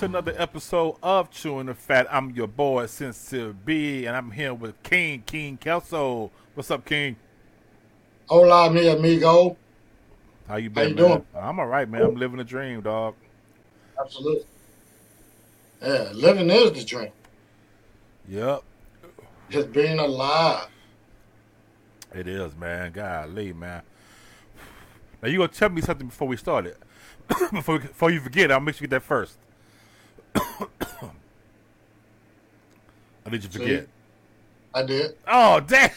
to another episode of Chewing the Fat. I'm your boy, Sincere B, and I'm here with King, King Kelso. What's up, King? Hola, mi amigo. How you been, you man? doing? I'm all right, man. I'm living a dream, dog. Absolutely. Yeah, living is the dream. Yep, Just being alive. it is, man. Golly, man. Now, you going to tell me something before we start it. before, before you forget, I'll make sure you get that first. or did you See? forget? I did. Oh, damn.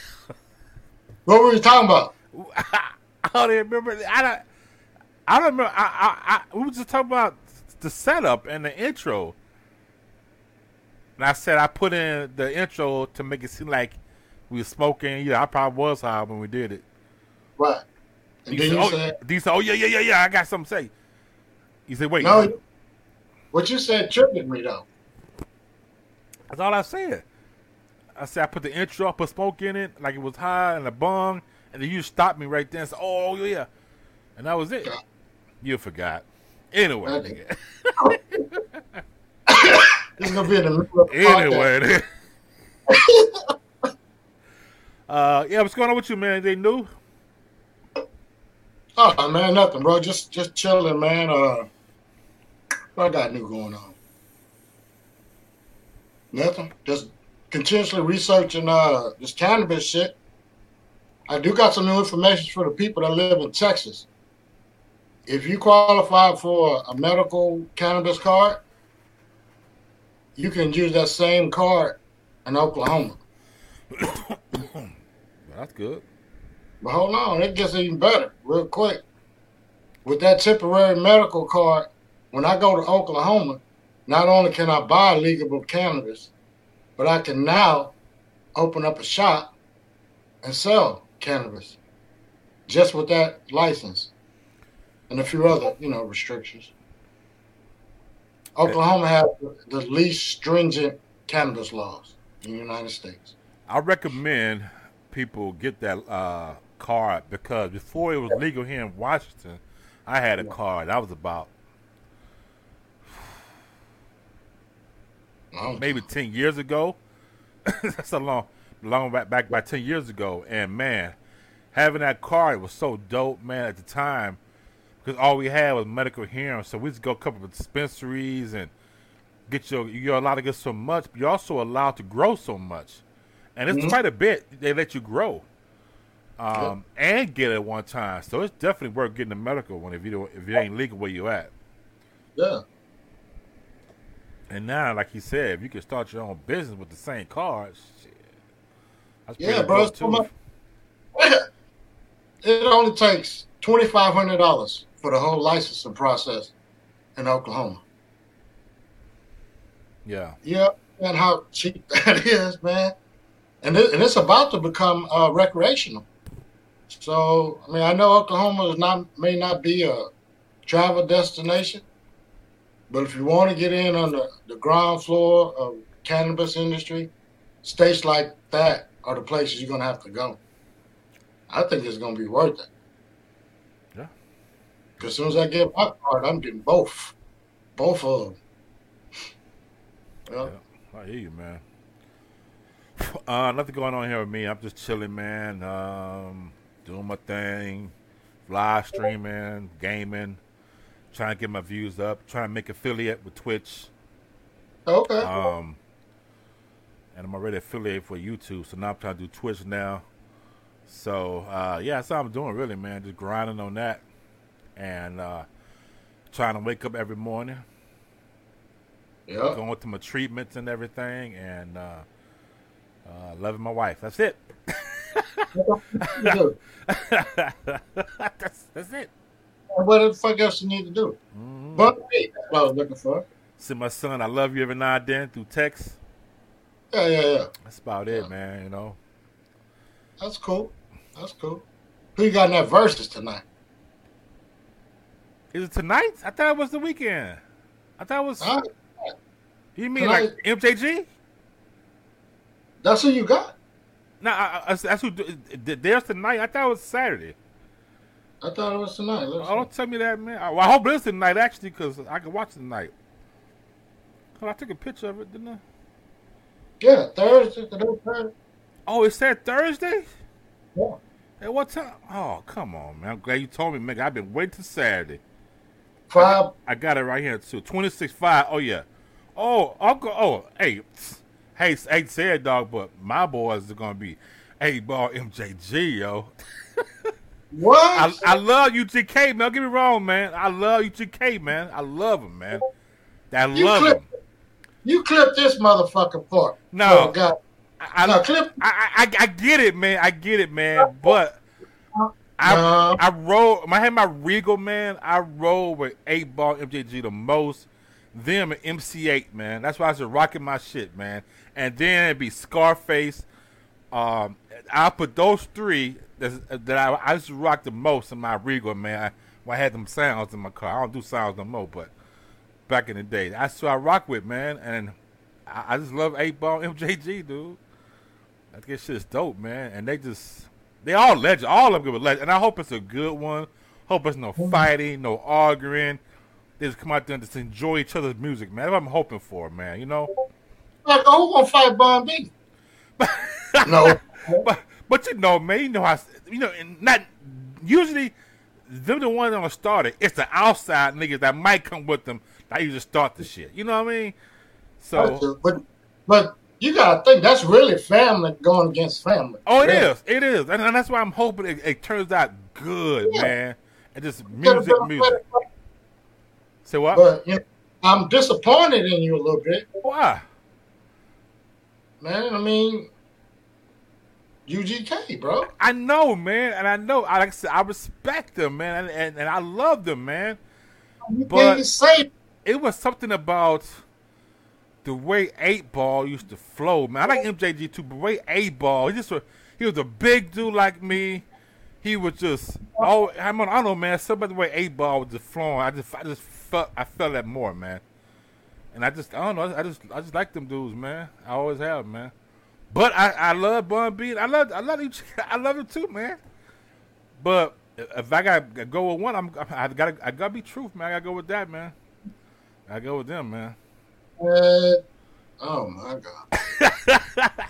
What were you talking about? I don't even remember. I don't. I don't remember. I, I, I, we were just talking about the setup and the intro. And I said I put in the intro to make it seem like we were smoking. Yeah, I probably was high when we did it. Right. And You then said, you oh, said, you said, oh yeah, yeah, yeah, yeah. I got something to say. You said, wait. no, what you said triggered me though. That's all I said. I said I put the intro, I put smoke in it, like it was high and a bong, and then you stopped me right there and said, "Oh yeah," and that was it. Yeah. You forgot. Anyway, nigga. This is gonna be in the middle of the anyway. uh, yeah, what's going on with you, man? They new? Oh man, nothing, bro. Just just chilling, man. Uh what I got new going on? Nothing. Just continuously researching uh this cannabis shit. I do got some new information for the people that live in Texas. If you qualify for a medical cannabis card, you can use that same card in Oklahoma. That's good. But hold on, it gets even better real quick. With that temporary medical card, when I go to Oklahoma, not only can I buy legal cannabis, but I can now open up a shop and sell cannabis just with that license and a few other, you know, restrictions. Oklahoma has the least stringent cannabis laws in the United States. I recommend people get that uh, card because before it was legal here in Washington, I had a card. I was about I maybe ten years ago. That's a long, long back back by ten years ago. And man, having that car, it was so dope, man. At the time, because all we had was medical hearing, so we just go a couple of dispensaries and get your you're allowed to get so much, but you're also allowed to grow so much, and it's Mhm. quite a bit. They let you grow. Um, and get it one time, so it's definitely worth getting the medical one if you don't, if it ain't legal where you at. yeah. And now, like he said, if you can start your own business with the same card, shit, that's Yeah, bro, too. much- It only takes twenty five hundred dollars for the whole licensing process in Oklahoma. Yeah, Yeah, and how cheap that is, man. And it, and it's about to become uh, recreational. So I mean, I know Oklahoma is not may not be a travel destination, but if you want to get in on the, the ground floor of cannabis industry, states like that are the places you're gonna have to go. I think it's gonna be worth it. Yeah. Because as soon as I get my card, I'm getting both, both of them. Well, yeah, I hear you, man. Uh, nothing going on here with me. I'm just chilling, man. Um, doing my thing, live streaming, gaming, trying to get my views up, trying to make affiliate with Twitch. okay. Um, and I'm already affiliated for YouTube, so now I'm trying to do Twitch now. So uh, yeah, that's all I'm doing, really, man. Just grinding on that, and uh, trying to wake up every morning, yeah. going to my treatments and everything, and uh, uh, loving my wife. That's it. That's that's it. What the fuck else you need to do? Mhm. But hey, that's what I was looking for. See my son, I love you every now and then through text. Yeah, yeah, yeah. That's about it, Yeah. man. You know. That's cool. That's cool. Who you got in that verses tonight? Is it tonight? I thought it was the weekend. I thought it was. Huh? You mean Tonight. like MJG? That's who you got. No, I, I, that's who. There's tonight. I thought it was Saturday. I thought it was tonight. Let's Oh, don't tell me that, man. I, well, I hope it is tonight actually, because I can watch it tonight. Oh, I took a picture of it, didn't I? Yeah, Thursday. Thursday. Oh, it said Thursday. Yeah. At what time? Oh, come on, man. I'm glad you told me, man. I've been waiting till Saturday. Five. I got it right here too. Twenty six five. Oh yeah. Oh Uncle. Oh hey, hey, hey, said dog, but my boys are gonna be eight ball MJG yo. What? I, I love UGK man. Don't get me wrong, man. I love UGK man. I love him, man. I You love clip- him. you clip this motherfucker part. No. Oh, God. I, No, clip. I, I, I get it, man. I get it, man. But I No. I roll. I had my Regal, man. I roll with eight ball MJG the most. Them and MC8, man. That's why I was rocking my shit, man. And then it'd be Scarface. Um, I put those three that I, I used to rock the most in my Regal, man. I, when I had them sounds in my car. I don't do sounds no more, but back in the day, that's what I rock with, man. And I, I just love eight ball MJG, dude. I think shit is dope, man. And they just they all legend. All of them are legend. And I hope it's a good one. Hope it's no mm. fighting, no arguing. They just come out there and just enjoy each other's music, man. That's what I'm hoping for, man. You know? Like, who gonna fight Bun B? no. But but you know, man, you know how you know, and not usually them the ones that start it. It's the outside niggas that might come with them that usually start the shit. You know what I mean? So But but you gotta think that's really family going against family. Oh, it Really. is. It is, and, and that's why I'm hoping it, it turns out good, Yeah. man. And just music, music. Say what? But you know, I'm disappointed in you a little bit, Why? Man. I mean, UGK, bro. I know, man, and I know. I like I said, I respect them, man, and, and, and I love them, man. You But- It was something about the way Eight Ball used to flow, man. I like MJG too, but the way Eight Ball, he just wa- he was a big dude like me. He was just oh, I don't know, man. Something about the way Eight Ball was just flowing. I just I just felt I felt that more, man. And I just I don't know. I just I just like them dudes, man. I always have, man. But I I love Bun B. I love I love each, I love him too, man. But if I got to go with one, I'm I gotta I gotta be truth, man. I gotta go with that, man. I go with them, man. Uh, oh my god.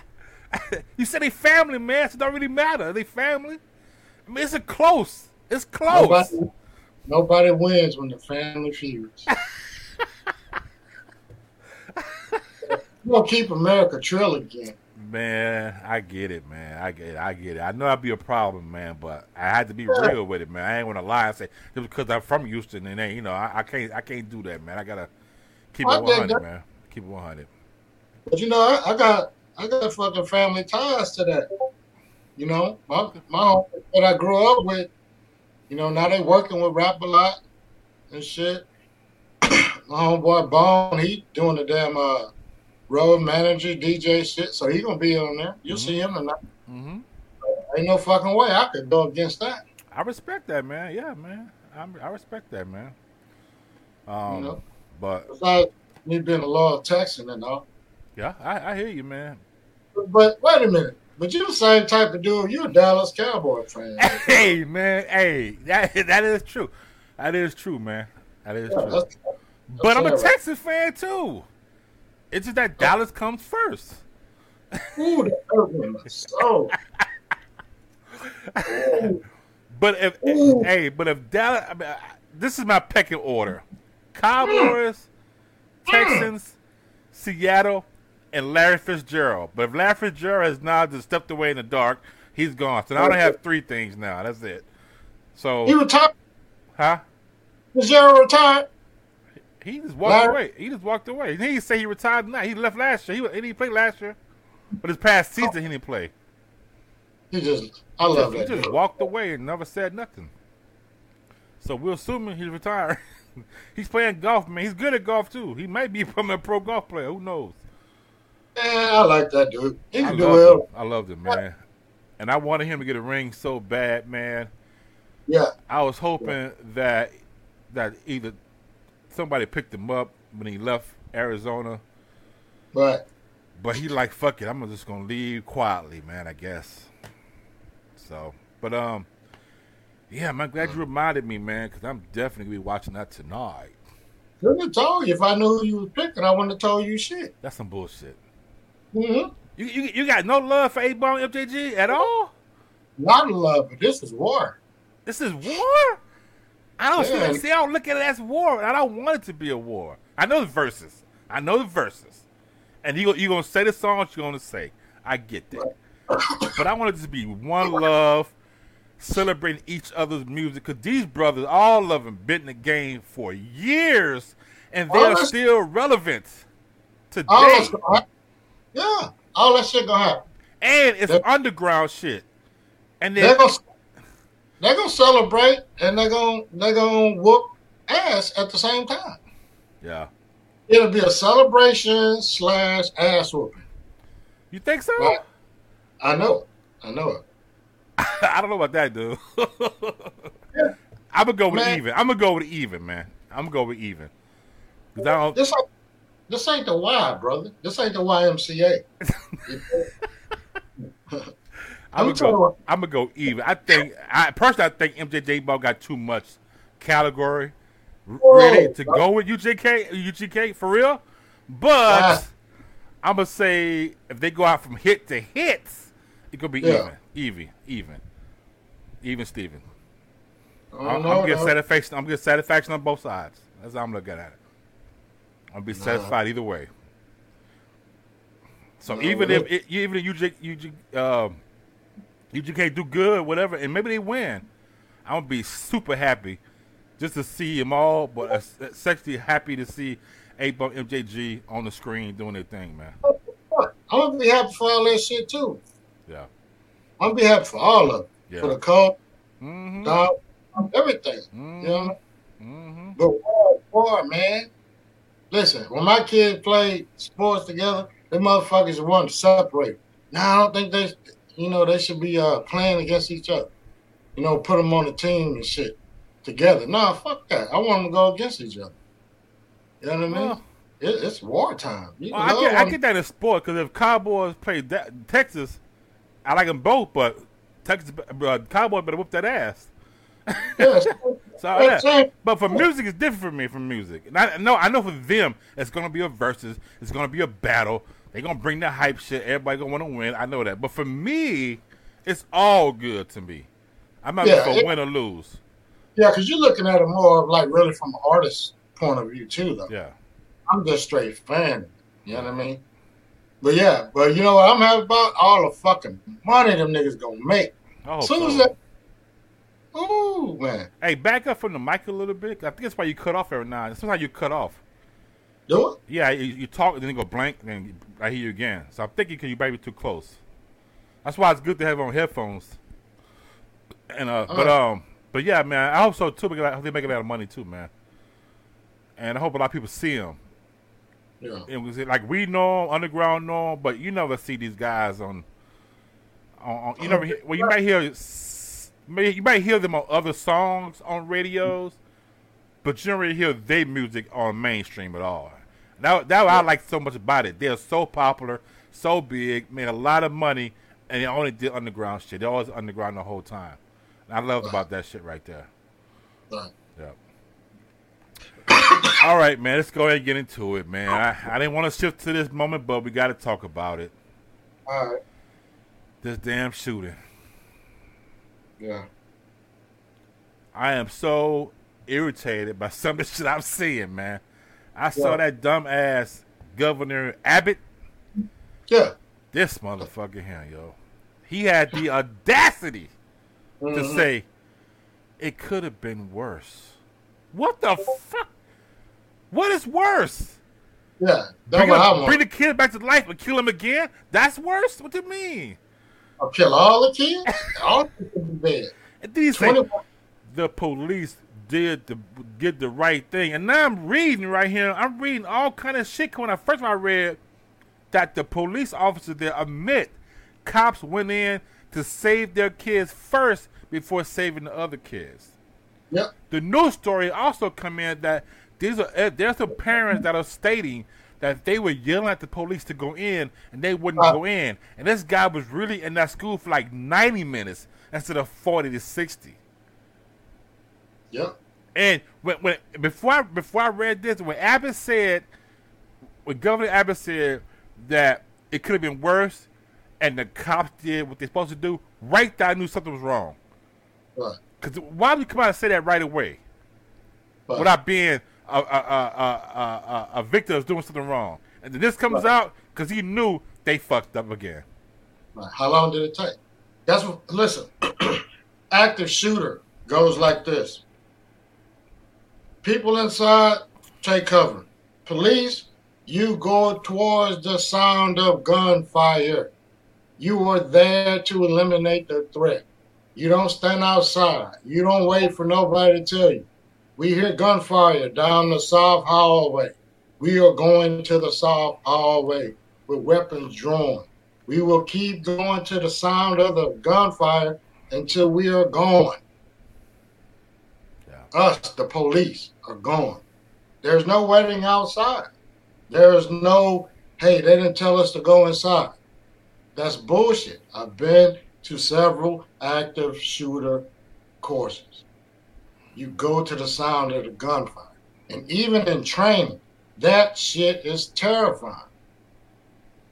You said they family, man. So it don't really matter. They family. I mean, it's a close. It's close. Nobody, nobody wins when the family feuds. you gonna keep America trill again. Man, I get it, man. I get it. I get it. I know that'd be a problem, man, but I had to be real with it, man. I ain't gonna lie and say just because I'm from Houston and then you know I, I can't I can't do that, man. I gotta keep I it get 100, man. Keep it 100. But you know, I, I got I got fucking family ties to that. You know, my my home that I grew up with, you know, now they working with rap a lot and shit. my homeboy Bone, he doing the damn uh road manager, DJ shit, so he gonna be on there. You'll Mhm. see him tonight. hmm Ain't no fucking way I could go against that. I respect that, man. Yeah, man. I, I respect that, man. Um, You know? but Besides me being a loyal Texan and all. yeah, I, I hear you, man. But wait a minute. But you're the same type of dude. You're a Dallas Cowboy fan. Hey, man. Hey, that that is true. That is true, man. That is Yeah, true. that's- But I'm a right. Texas fan too. It's just that Dallas comes first. Ooh, that hurt me in my soul. Ooh. But if Ooh. hey, but if Dallas, I mean, I- this is my pecking order: Cowboys, mm. Texans, Seattle, and Larry Fitzgerald. But if Larry Fitzgerald has now just stepped away in the dark, he's gone. So now I have three things now. That's it. So he So, retired. huh? Fitzgerald retired. He just walked Larry- away. He just walked away. He didn't say he retired. Now he left last year. He, he didn't play last year, but his past oh. season he didn't play. He just, I love he that. just dude. walked away and never said nothing. So we're assuming he's retired. he's playing golf, man. He's good at golf too. He might be from a pro golf player. Who knows? Yeah, I like that dude. He can do well. him. I loved him, man. And I wanted him to get a ring so bad, man. Yeah, I was hoping that that either somebody picked him up when he left Arizona, but but he like fuck it. I'm just gonna leave quietly, man. I guess. So, but um, yeah, man. I'm glad you reminded me, man, because I'm definitely gonna be watching that tonight. Couldn't have told you if I knew who you was picking. I wouldn't have told you shit. That's some bullshit. Mm-hmm. You, you, you got no love for 8 Ball and MJG at all? Of love, but this is war. This is war? I don't Yeah. see, I don't look at it as war. I don't want it to be a war. I know the verses. I know the verses. And you you gonna say the songs you're gonna say. I get that. but I want it to be one love, celebrating each other's music. Cause these brothers, all of them, been in the game for years, and All they're that's- still relevant today. All gonna. Uh, yeah, all that shit gonna happen. and it's They're- underground shit. And They're then gonna they're gonna celebrate and they're gonna they're gonna whoop ass at the same time. yeah, It'll be a celebration slash ass whooping. you think so? I know it. I know it. I don't know about that, dude. Yeah. I'm gonna go with Man. even. I'm gonna go with even, man. I'm gonna go with even. Don't, This ain't this ain't the Y, brother. This ain't the YMCA. I'm I'm gonna go. I'm gonna go even. I think. I personally, I think MJJ Ball got too much category Whoa, ready to bro. go with UGK. UGK for real, but Wow. I'm gonna say if they go out from hit to hits, it could be Yeah. even, even, even, even. Steven. I I'm, don't I'm know, getting though. satisfaction. I'm getting satisfaction on both sides. That's how I'm looking at it. I'm gonna be Nah. satisfied either way. So even if it, even if UG, UG, um, UGK do good, whatever, and maybe they win, I'm gonna be super happy just to see them all. But especially happy to see Eight Ball MJG on the screen doing their thing, man. I'm gonna be happy for all that shit too. Yeah, I'm gonna be happy for all of it. For the cult, Mm-hmm. dog, everything. You know? Mm-hmm. But war, war, man. Listen, when my kids played sports together, the motherfuckers want to separate. Now I don't think they, you know, they should be uh, playing against each other. You know, put them on a team and shit together. Nah, fuck that. I want them to go against each other. You know what I mean? Well, it, it's wartime. You Well, I get, I get that in sport because if Cowboys play that, Texas, I like them both, but Texas uh, Cowboys better whoop that ass. Yes. So yeah. But for music, it's different for me from music. And I know, I know for them, it's gonna be a versus. It's gonna be a battle. They're gonna bring the hype shit. Everybody gonna want to win. I know that. But for me, it's all good to me. I'm not Yeah, for it- win or lose. Yeah, because you're looking at it more like really from an artist's point of view too, though. Yeah. I'm just straight fan. You know what I mean? But yeah, but you know what I'm happy about? All the fucking money them niggas gonna make. As soon as that, ooh man, Hey, back up from the mic a little bit. I think that's why you cut off every now. and then. Sometimes you cut off. Do it. Yeah, you, you talk and then you go blank, and then I hear you again. So I'm thinking, because you might be too close? That's why it's good to have on headphones. And uh, but Uh. um, but yeah, man, I hope so too. Because I hope they make a lot of money too, man. And I hope a lot of people see them. Yeah, It was like we know underground know but you never see these guys on. On, on you never well, you might hear, may- you might hear them on other songs on radios, but you don't really hear their music on mainstream at all. That that what I like so much about it. They're so popular, so big, made a lot of money, and they only did underground shit. They always underground the whole time. And I love about that shit right there. right. Yeah. All right, man. Let's go ahead and get into it, man. I, I didn't want to shift to this moment, but we got to talk about it. All right. This damn shooting. Yeah. I am so irritated by some of the shit I'm seeing, man. I saw Yeah. that dumbass Governor Abbott. Yeah. This motherfucker here, yo. He had the audacity to Mhm. say it could have been worse. What the fuck? What is worse? Yeah. Bring, That's what I a, want. bring the kid back to life and kill him again? That's worse? What do you mean? I'll kill all the kids. all the kids in bed. And then he Twenty. the police did the did the right thing. And now I'm reading right here. I'm reading all kind of shit. When I first I read that the police officers there admit cops went in to save their kids first before saving the other kids. Yep. The news story also come in that these are uh, there's some parents that are stating that they were yelling at the police to go in and they wouldn't Uh. go in, and this guy was really in that school for like 90 minutes instead of 40 to 60. Yep. And when, when before I, before I read this, when Abbott said, when Governor Abbott said that it could have been worse, and the cops did what they're supposed to do, right there, I knew something was wrong. Right. Because why would you come out and say that right away Right. without being a, a, a, a, a, a victim of doing something wrong? And then this comes Right. out because he knew they fucked up again. Right. How long did it take? That's what. Listen, active shooter goes like this. People inside take cover. Police, you go towards the sound of gunfire. You are there to eliminate the threat. You don't stand outside. You don't wait for nobody to tell you. We hear gunfire down the south hallway. We are going to the south hallway with weapons drawn. We will keep going to the sound of the gunfire until we are gone. Yeah. Us, the police, are gone. There's no waiting outside. There's no, hey, they didn't tell us to go inside. That's bullshit. I've been to several active shooter courses. You go to the sound of the gunfire. And even in training, that shit is terrifying.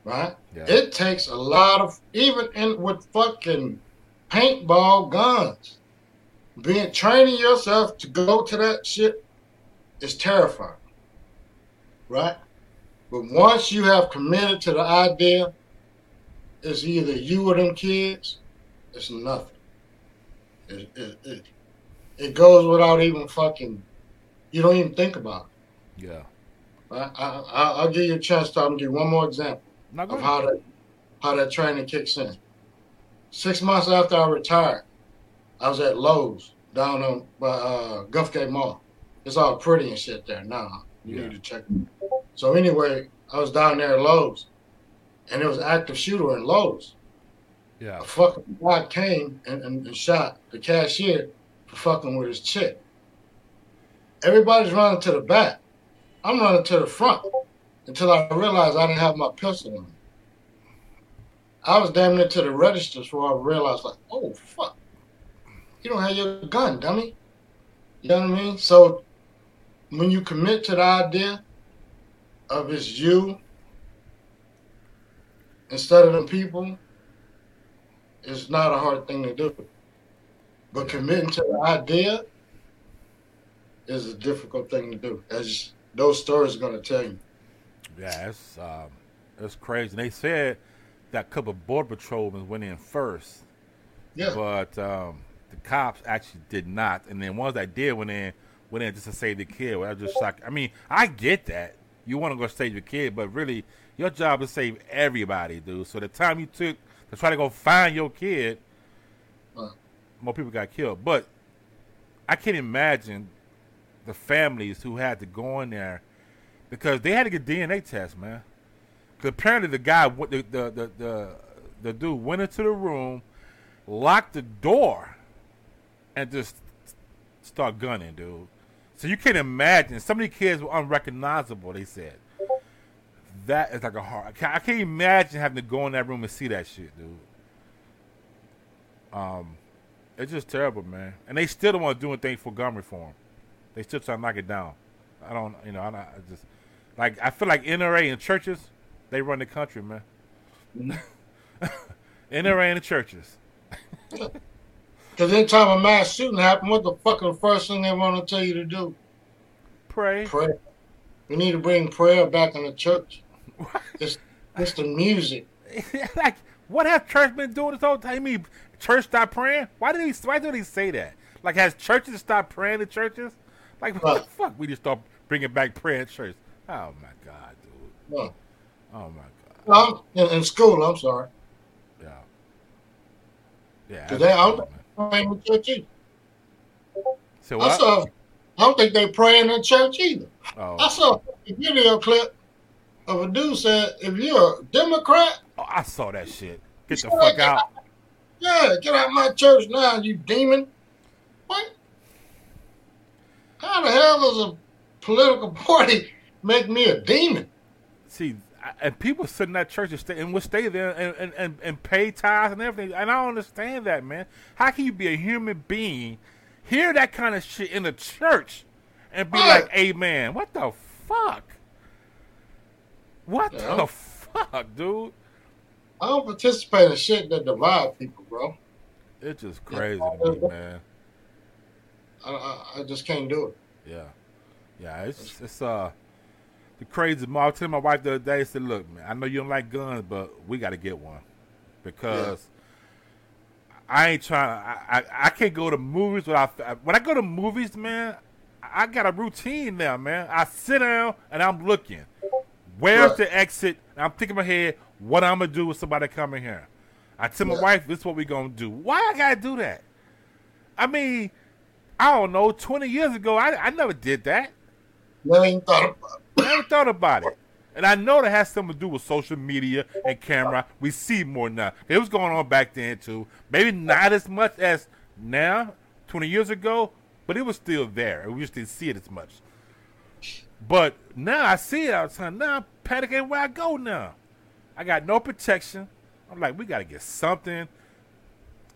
Right? Yeah. It takes a lot of even in with fucking paintball guns. Being training yourself to go to that shit is terrifying. Right? But once you have committed to the idea, it's either you or them kids, it's nothing. It, it, it, it goes without even fucking, you don't even think about it. Yeah. I, I, I'll give you a chance to I'll give you one more example of how that how that training kicks in. Six months after I retired, I was at Lowe's down on by uh, Gulfgate Mall. It's all pretty and shit there now. You Yeah. need to check. It. So anyway, I was down there at Lowe's, and there was an active shooter in Lowe's. Yeah. A fucking guy came and, and, and shot the cashier for fucking with his chick. Everybody's running to the back. I'm running to the front until I realized I didn't have my pistol on. I was damn near to the registers before I realized, like, oh fuck, you don't have your gun, dummy. You know what I mean? So when you commit to the idea of it's you instead of the people, it's not a hard thing to do. But committing to the idea is a difficult thing to do, as those stories are going to tell you. Yeah, it's um, it's crazy. They said that couple of border patrolmen went in first, Yeah, but um, the cops actually did not. And then ones that did went in went in just to save the kid. Well, I was just shocked. I mean, I get that you want to go save your kid, but really, your job is to save everybody, dude. So the time you took to try to go find your kid, more people got killed. But I can't imagine the families who had to go in there because they had to get DNA tests, man. Because apparently the guy, the the, the the the dude went into the room, locked the door, and just start gunning, dude. So you can't imagine some of these kids were unrecognizable. They said that is like a hard. I can't, I can't imagine having to go in that room and see that shit, dude. Um, it's just terrible, man. And they still don't want to do anything for gun reform. They still trying to knock it down. I don't, you know, I, I just like I feel like NRA and churches, they run the country, man. NRA and the churches. because anytime a mass shooting happen, what the fuck is the first thing they want to tell you to do? Pray. Pray. We need to bring prayer back in the church. It's, it's the music. like, what have church been doing this whole time? You mean church stop praying? Why did he? Why did he say that? Like, has churches stopped praying in churches? Like, what the fuck? We just start bringing back prayer in church. Oh my god, dude. No. Oh my god. Um, in, in school, I'm sorry. Yeah. Yeah. Because that's they out cool, man. praying in church either. So I saw, I don't think they praying in church either. Oh. I Oh, saw a video clip of a dude said, if you're a Democrat, oh, I saw that shit. Get the fuck that? out. yeah, get out of my church now, you demon. What? How the hell does a political party make me a demon? See, I- and people sit in that church and, stay, and will stay there and, and, and, and pay tithes and everything. And I don't understand that, man. How can you be a human being hear that kind of shit in the church and be Right. like, "Amen." What the fuck? What Yeah. the fuck, dude? I don't participate in shit that divide people, bro. It's just crazy to me, man. I, I, I just can't do it. Yeah, yeah. It's it's uh the crazy. I was telling my wife the other day. I said, "Look, man, I know you don't like guns, but we got to get one because I ain't trying. I, I I can't go to movies without. When I go to movies, man, I got a routine now, man. I sit down and I'm looking. Where's Right. the exit? And I'm thinking in my head what I'm gonna do with somebody coming here. I tell my wife, "This is what we gonna do." Why I gotta do that? I mean, I don't know. Twenty years ago, I I never did that. Never even thought about. Never thought about it. And I know that has something to do with social media and camera. We see more now. It was going on back then too. Maybe not as much as now, 20 years ago, but it was still there. We just didn't see it as much. But now I see it all the time. Now I'm panicking where I go now. I got no protection. I'm like, we got to get something.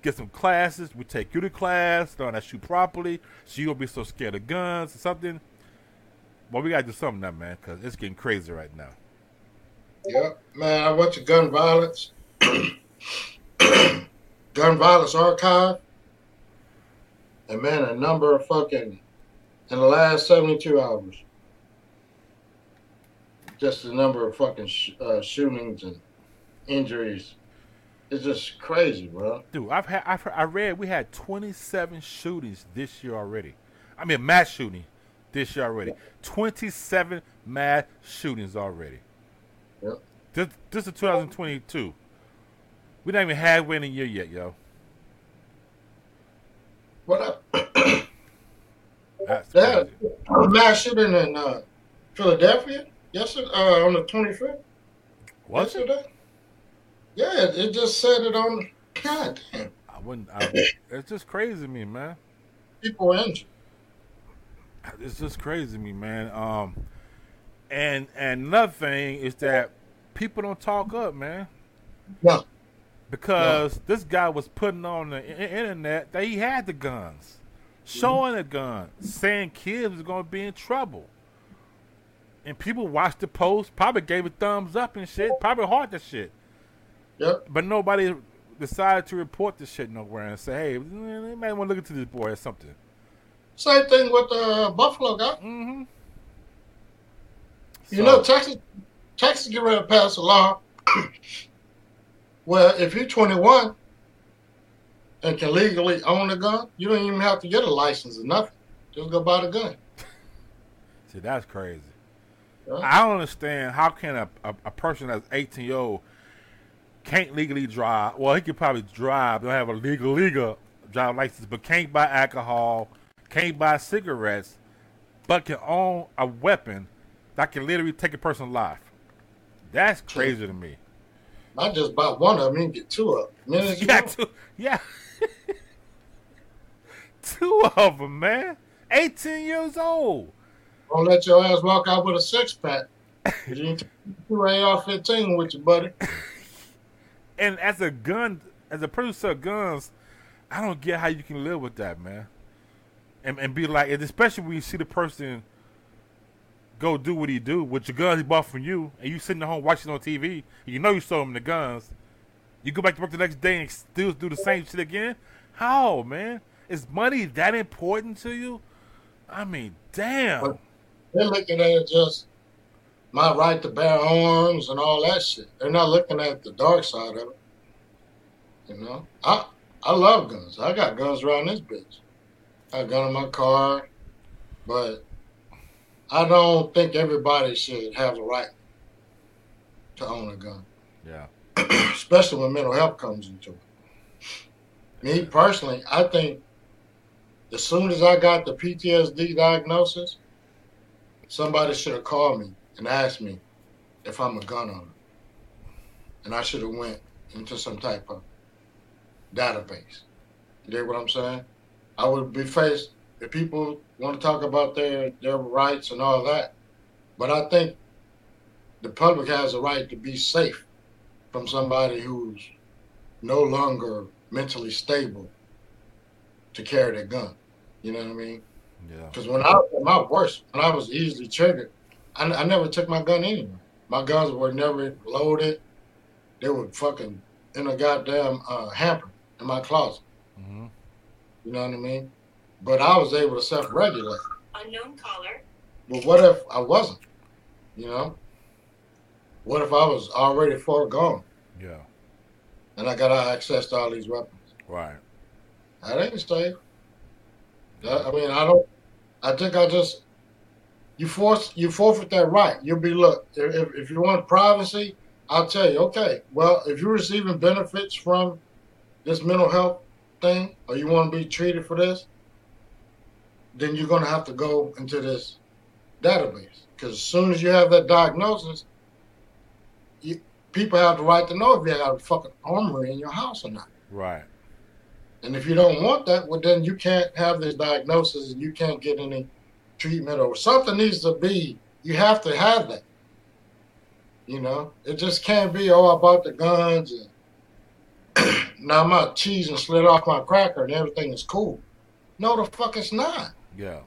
Get some classes. We take you to class, learn how to shoot properly, so you won't be so scared of guns or something. Well, we gotta do something now, man, because it's getting crazy right now. Yep. Man, I went to gun violence. gun violence archive. And man, a number of fucking in the last 72 hours. Just the number of fucking sh- uh, shootings and injuries. It's just crazy, bro. Dude, I've had I've heard, I read we had 27 shootings this year already. I mean, mass shooting this year already. 27 mass shootings already. Yep. This this is 2022. We not even halfway in the year yet, yo. What up? That's Yeah, crazy. a mass shooting in uh, Philadelphia yesterday uh, on the 25th. Was it? yesterday. Yeah, it, just said it on. God damn, I wouldn't. I, it's just crazy to me, man. people were injured. It's just crazy to me, man. Um, and and another thing is that people don't talk up, man, No, because this guy was putting on the internet that he had the guns, showing the gun, saying kids was going to be in trouble, and people watched the post, probably gave a thumbs up and shit, probably heart the shit, yep. but nobody decided to report the shit nowhere and say, hey, they might want to look into this boy or something. Same thing with the Buffalo guy. Mm-hmm. You know, Texas, Texas get ready to pass a law where if you're 21 and can legally own a gun, you don't even have to get a license or nothing. Just go buy the gun. See, that's crazy. Yeah. I don't understand how can a, a, a person that's 18 year old can't legally drive. Well, he could probably drive, don't have a legal legal driver license, but can't buy alcohol, can't buy cigarettes, but can own a weapon that can literally take a person's life. That's crazy to me. I just bought one of them and get two of them. Minutes Yeah, ago. two, yeah, two of them, man. 18 years old. Don't let your ass walk out with a six pack. You two AR-15 with you, buddy. And as a gun, as a producer of guns, I don't get how you can live with that, man. And and be like, and especially when you see the person go do what he do with your guns he bought from you, and you sitting at home watching on TV, you know you sold him the guns. You go back to work the next day and still do the same shit again. How, man? Is money that important to you? I mean, damn. They're looking at just my right to bear arms and all that shit. They're not looking at the dark side of it. You know, I I love guns. I got guns around this bitch. I got a gun in my car, but I don't think everybody should have a right to own a gun, Yeah. especially when mental health comes into it. Me personally, I think as soon as I got the PTSD diagnosis, somebody should have called me and asked me if I'm a gun owner. And I should have went into some type of database. You dig what I'm saying? I would be faced if people want to talk about their their rights and all that. But I think the public has a right to be safe from somebody who's no longer mentally stable to carry their gun. You know what I mean? Yeah. Because when I was at my worst, when I was easily triggered, I, I never took my gun anywhere. My guns were never loaded. They were fucking in a goddamn uh, hamper in my closet. hmm You know what I mean? But I was able to self-regulate. Unknown caller. But what if I wasn't? You know? What if I was already foregone Yeah. and I got access to all these weapons? Right. That ain't safe. That, I mean, I don't. I think I just you force you forfeit that right. You'll be look if if you want privacy, I'll tell you. Okay, well, if you're receiving benefits from this mental health thing, or you want to be treated for this, then you're gonna have to go into this database because as soon as you have that diagnosis, you, people have the right to know if you got a fucking armory in your house or not. Right. And if you don't want that, well, then you can't have this diagnosis and you can't get any treatment or something needs to be, you have to have that. You know, it just can't be, oh, I bought the guns and now my cheese and slid off my cracker and everything is cool. No, the fuck it's not. Yeah.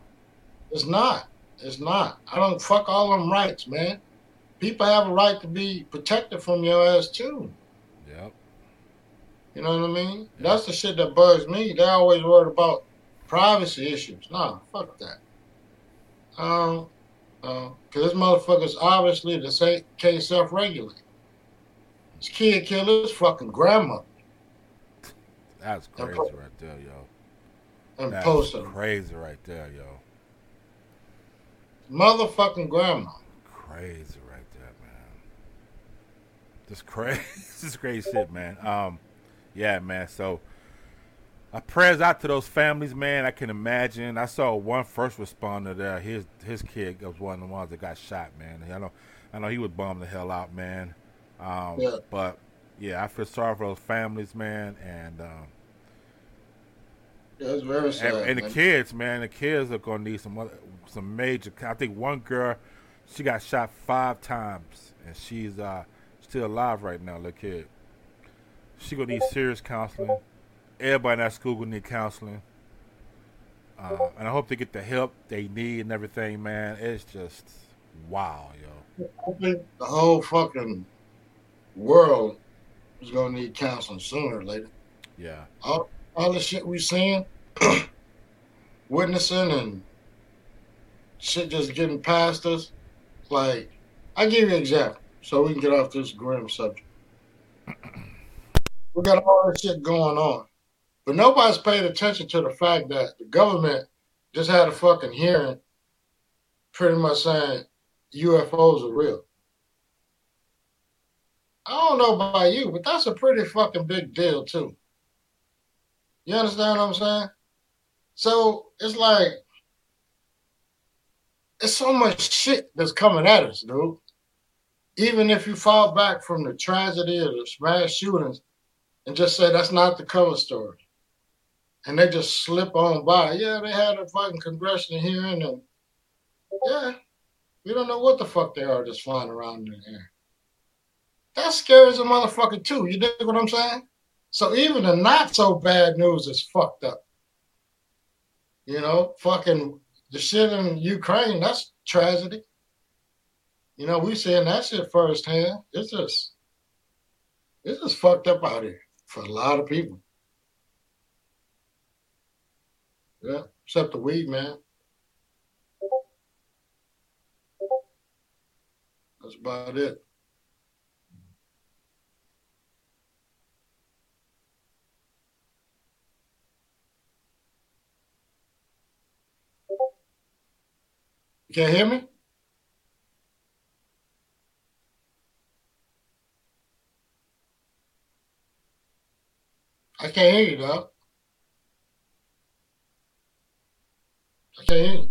It's not. It's not. I don't fuck all them rights, man. People have a right to be protected from your ass too. Yep. You know what I mean? Yeah. That's the shit that bugs me. They always worried about privacy issues. Nah, fuck that. Um, uh, cause this motherfucker's obviously the same case self-regulate. This kid killed his fucking grandmother That's crazy po- right there, yo. and That's posted crazy right there, yo. Motherfucking grandma. Crazy right there, man. Just crazy, this is crazy shit, man. Um, yeah, man. So, I prayers out to those families, man. I can imagine. I saw one first responder there. His his kid was one of the ones that got shot, man. I know, I know he was bummed the hell out, man. Um, Yeah. but yeah, I feel sorry for those families, man, and um, Yeah, it's very sad. and, and the kids, man, the kids are gonna need some some major. I think one girl, she got shot five times, and she's uh still alive right now. Little kid, she gonna need serious counseling. Everybody in that school gonna need counseling, uh, and I hope they get the help they need and everything, man. It's just wow, yo. I think the whole fucking world is gonna need counseling sooner or later. Yeah, all, all the shit we seeing, witnessing, and shit just getting past us. Like, I give you an example so we can get off this grim subject. We got all this shit going on, but nobody's paid attention to the fact that the government just had a fucking hearing, pretty much saying UFOs are real. I don't know about you, but that's a pretty fucking big deal too. You understand what I'm saying? So it's like it's so much shit that's coming at us, dude. Even if you fall back from the tragedy of the smash shootings and just say that's not the cover story. And they just slip on by. Yeah, they had a fucking congressional hearing and yeah, we don't know what the fuck they are just flying around in the air. That's scary as a motherfucker too. You dig what I'm saying? So even the not so bad news is fucked up. You know, fucking the shit in Ukraine, that's tragedy. You know, we seeing that shit firsthand. It's just it's just fucked up out here for a lot of people. Yeah, except the weed, man. That's about it. You can't hear me? I can't hear you, dog. I can't hear you.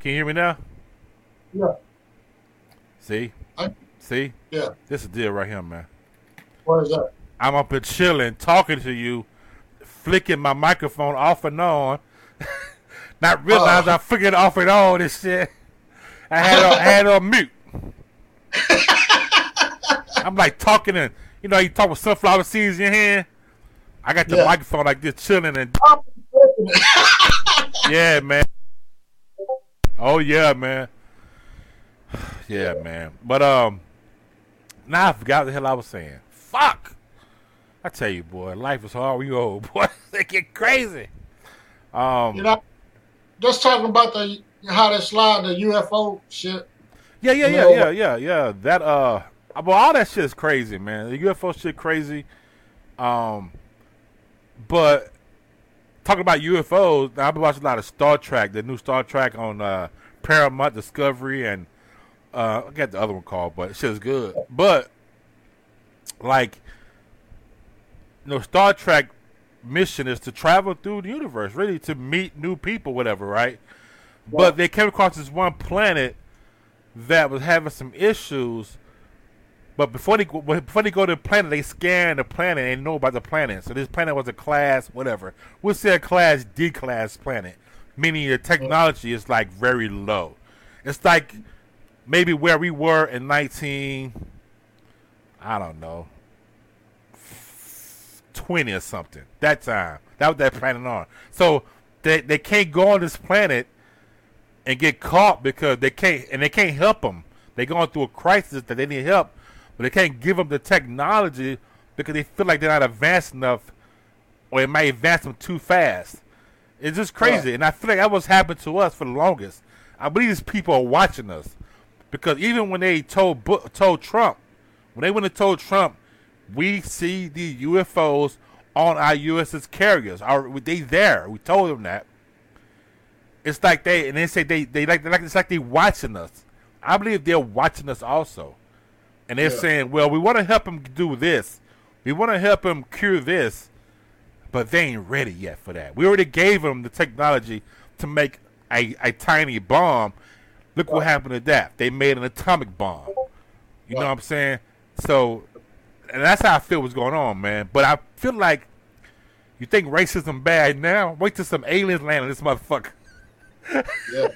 can you hear me now? Yeah. See, I- see, Yeah. this is the deal right here, man. What is that? I'm up here chilling, talking to you, flicking my microphone off and on. Not realize Oh. I figured off it all this shit. I had on, I had on mute. I'm like talking and you know you talk with sunflower seeds in your hand. I got the Yeah. microphone like this chilling and yeah, man. Oh yeah, man. Yeah, man. But um, now I forgot the hell I was saying. Fuck. I tell you, boy, life is hard. We old, boy. they get crazy. Um, You know, just talking about the how they slide the UFO shit. Yeah, yeah, yeah, know- yeah, yeah, yeah. That uh, well, all that shit is crazy, man. The UFO shit crazy. Um, but talking about UFOs, I've been watching a lot of Star Trek, the new Star Trek on uh, Paramount Discovery, and uh, I got the other one called, but shit is good. But like, you know, Star Trek mission is to travel through the universe, really to meet new people, whatever, right? But they came across this one planet that was having some issues. But before they go, before they go to the planet, they scan the planet and know about the planet. So this planet was a class, whatever. We'll say a class D class planet, meaning the technology is like very low. It's like maybe where we were in nineteen, I don't know, twenty or something. That time, that was that planet on. So they they can't go on this planet and get caught because they can't and they can't help them. They're going through a crisis that they need help, but they can't give them the technology because they feel like they're not advanced enough, or it might advance them too fast. It's just crazy, and I feel like that was happening to us for the longest. I believe these people are watching us because even when they told told Trump, when they went and told Trump, we see the UFOs on our USS carriers. Our, they there. We told them that it's like they and they say they they like like it's like they watching us. I believe they're watching us also, and they're Yeah. saying, "Well, we want to help them do this. We want to help them cure this, but they ain't ready yet for that. We already gave them the technology to make a, a tiny bomb. Look what happened to that. They made an atomic bomb. You know what I'm saying? So, and that's how I feel what's going on, man. But I feel like you think racism bad now. Wait till some aliens land on this motherfucker. Yeah.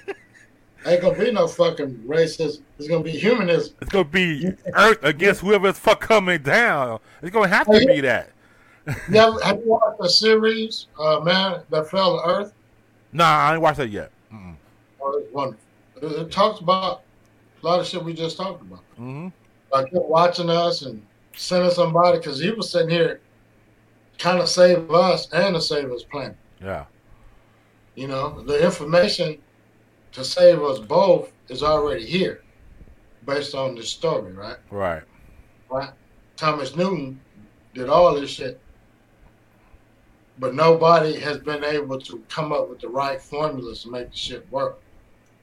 Ain't gonna be no fucking racism. It's gonna be humanism. It's gonna be Earth against whoever's fuck coming down. It's gonna have to be that. You ever, have you watched the series, uh, man, that fell to Earth? Nah, I ain't watched that yet. Mm-mm. Oh, it's wonderful. It, talks about a lot of shit we just talked about. Mm-hmm. Like watching us and sending somebody because he was sitting here trying to save us and to save his planet. Yeah. You know, the information to save us both is already here, based on this story, right? Right. Right. Thomas Newton did all this shit, but nobody has been able to come up with the right formulas to make the shit work.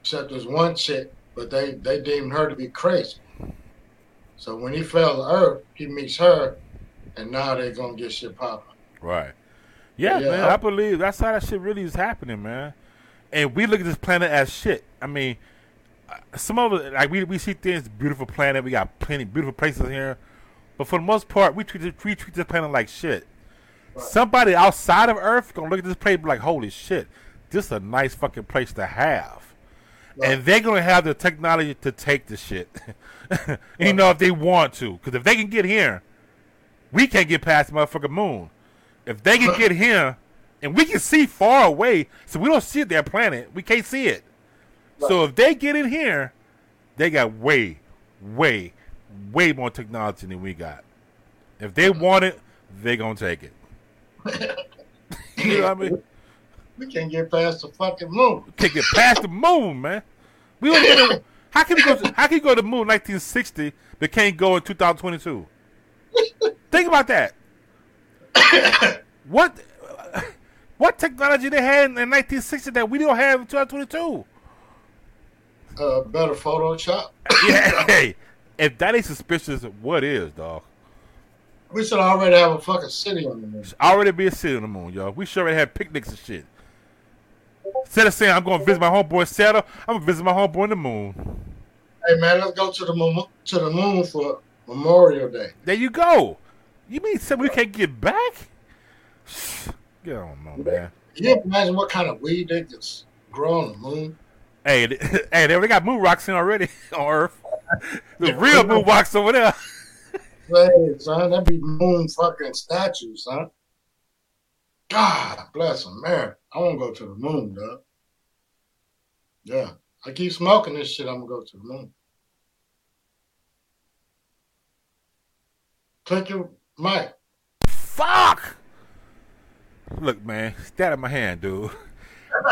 Except there's one chick, but they they deemed her to be crazy. So when he fell to Earth, he meets her, and now they're gonna get shit popping. Right. Yeah, Yeah, man. I- I believe that's how that shit really is happening, man. And we look at this planet as shit. I mean, uh, some of it, like we we see things, beautiful planet. We got plenty beautiful places here, but for the most part, we treat we treat this planet like shit. Right. Somebody outside of Earth gonna look at this planet and be like, "Holy shit, this is a nice fucking place to have." Right. And they're gonna have the technology to take the shit. you know, if they want to, because if they can get here, we can't get past the motherfucking moon. If they can get here, and we can see far away, so we don't see their planet, we can't see it. So if they get in here, they got way, way, way more technology than we got. If they want it, they gonna take it. you know what I mean? We can't get past the fucking moon. We Can't get past the moon, man. We don't even, how can you go? To, how can you go to the moon in 1960 but can't go in 2022? Think about that. what what technology they had in 1960 that we don't have in 2022? Uh, better Photoshop. Yeah, hey, if that ain't suspicious, what is, dog? We should already have a fucking city on the moon. Already be a city on the moon, y'all. We sure already had picnics and shit. Instead of saying I'm going to visit my homeboy Saturn, I'm going to visit my homeboy on the moon. Hey man, let's go to the moon to the moon for Memorial Day. There you go. You mean something we can't get back? Get on, man. Can you imagine what kind of weed they could grow on the moon. Hey, hey, they already got moon rocks in already on Earth. The real moon rocks over there. Hey, son, that'd be moon fucking statues, son. God bless America. I want to go to the moon, dog. Yeah. I keep smoking this shit, I'm gonna go to the moon. Click your mic. Fuck. Look, man, stay out of my hand, dude.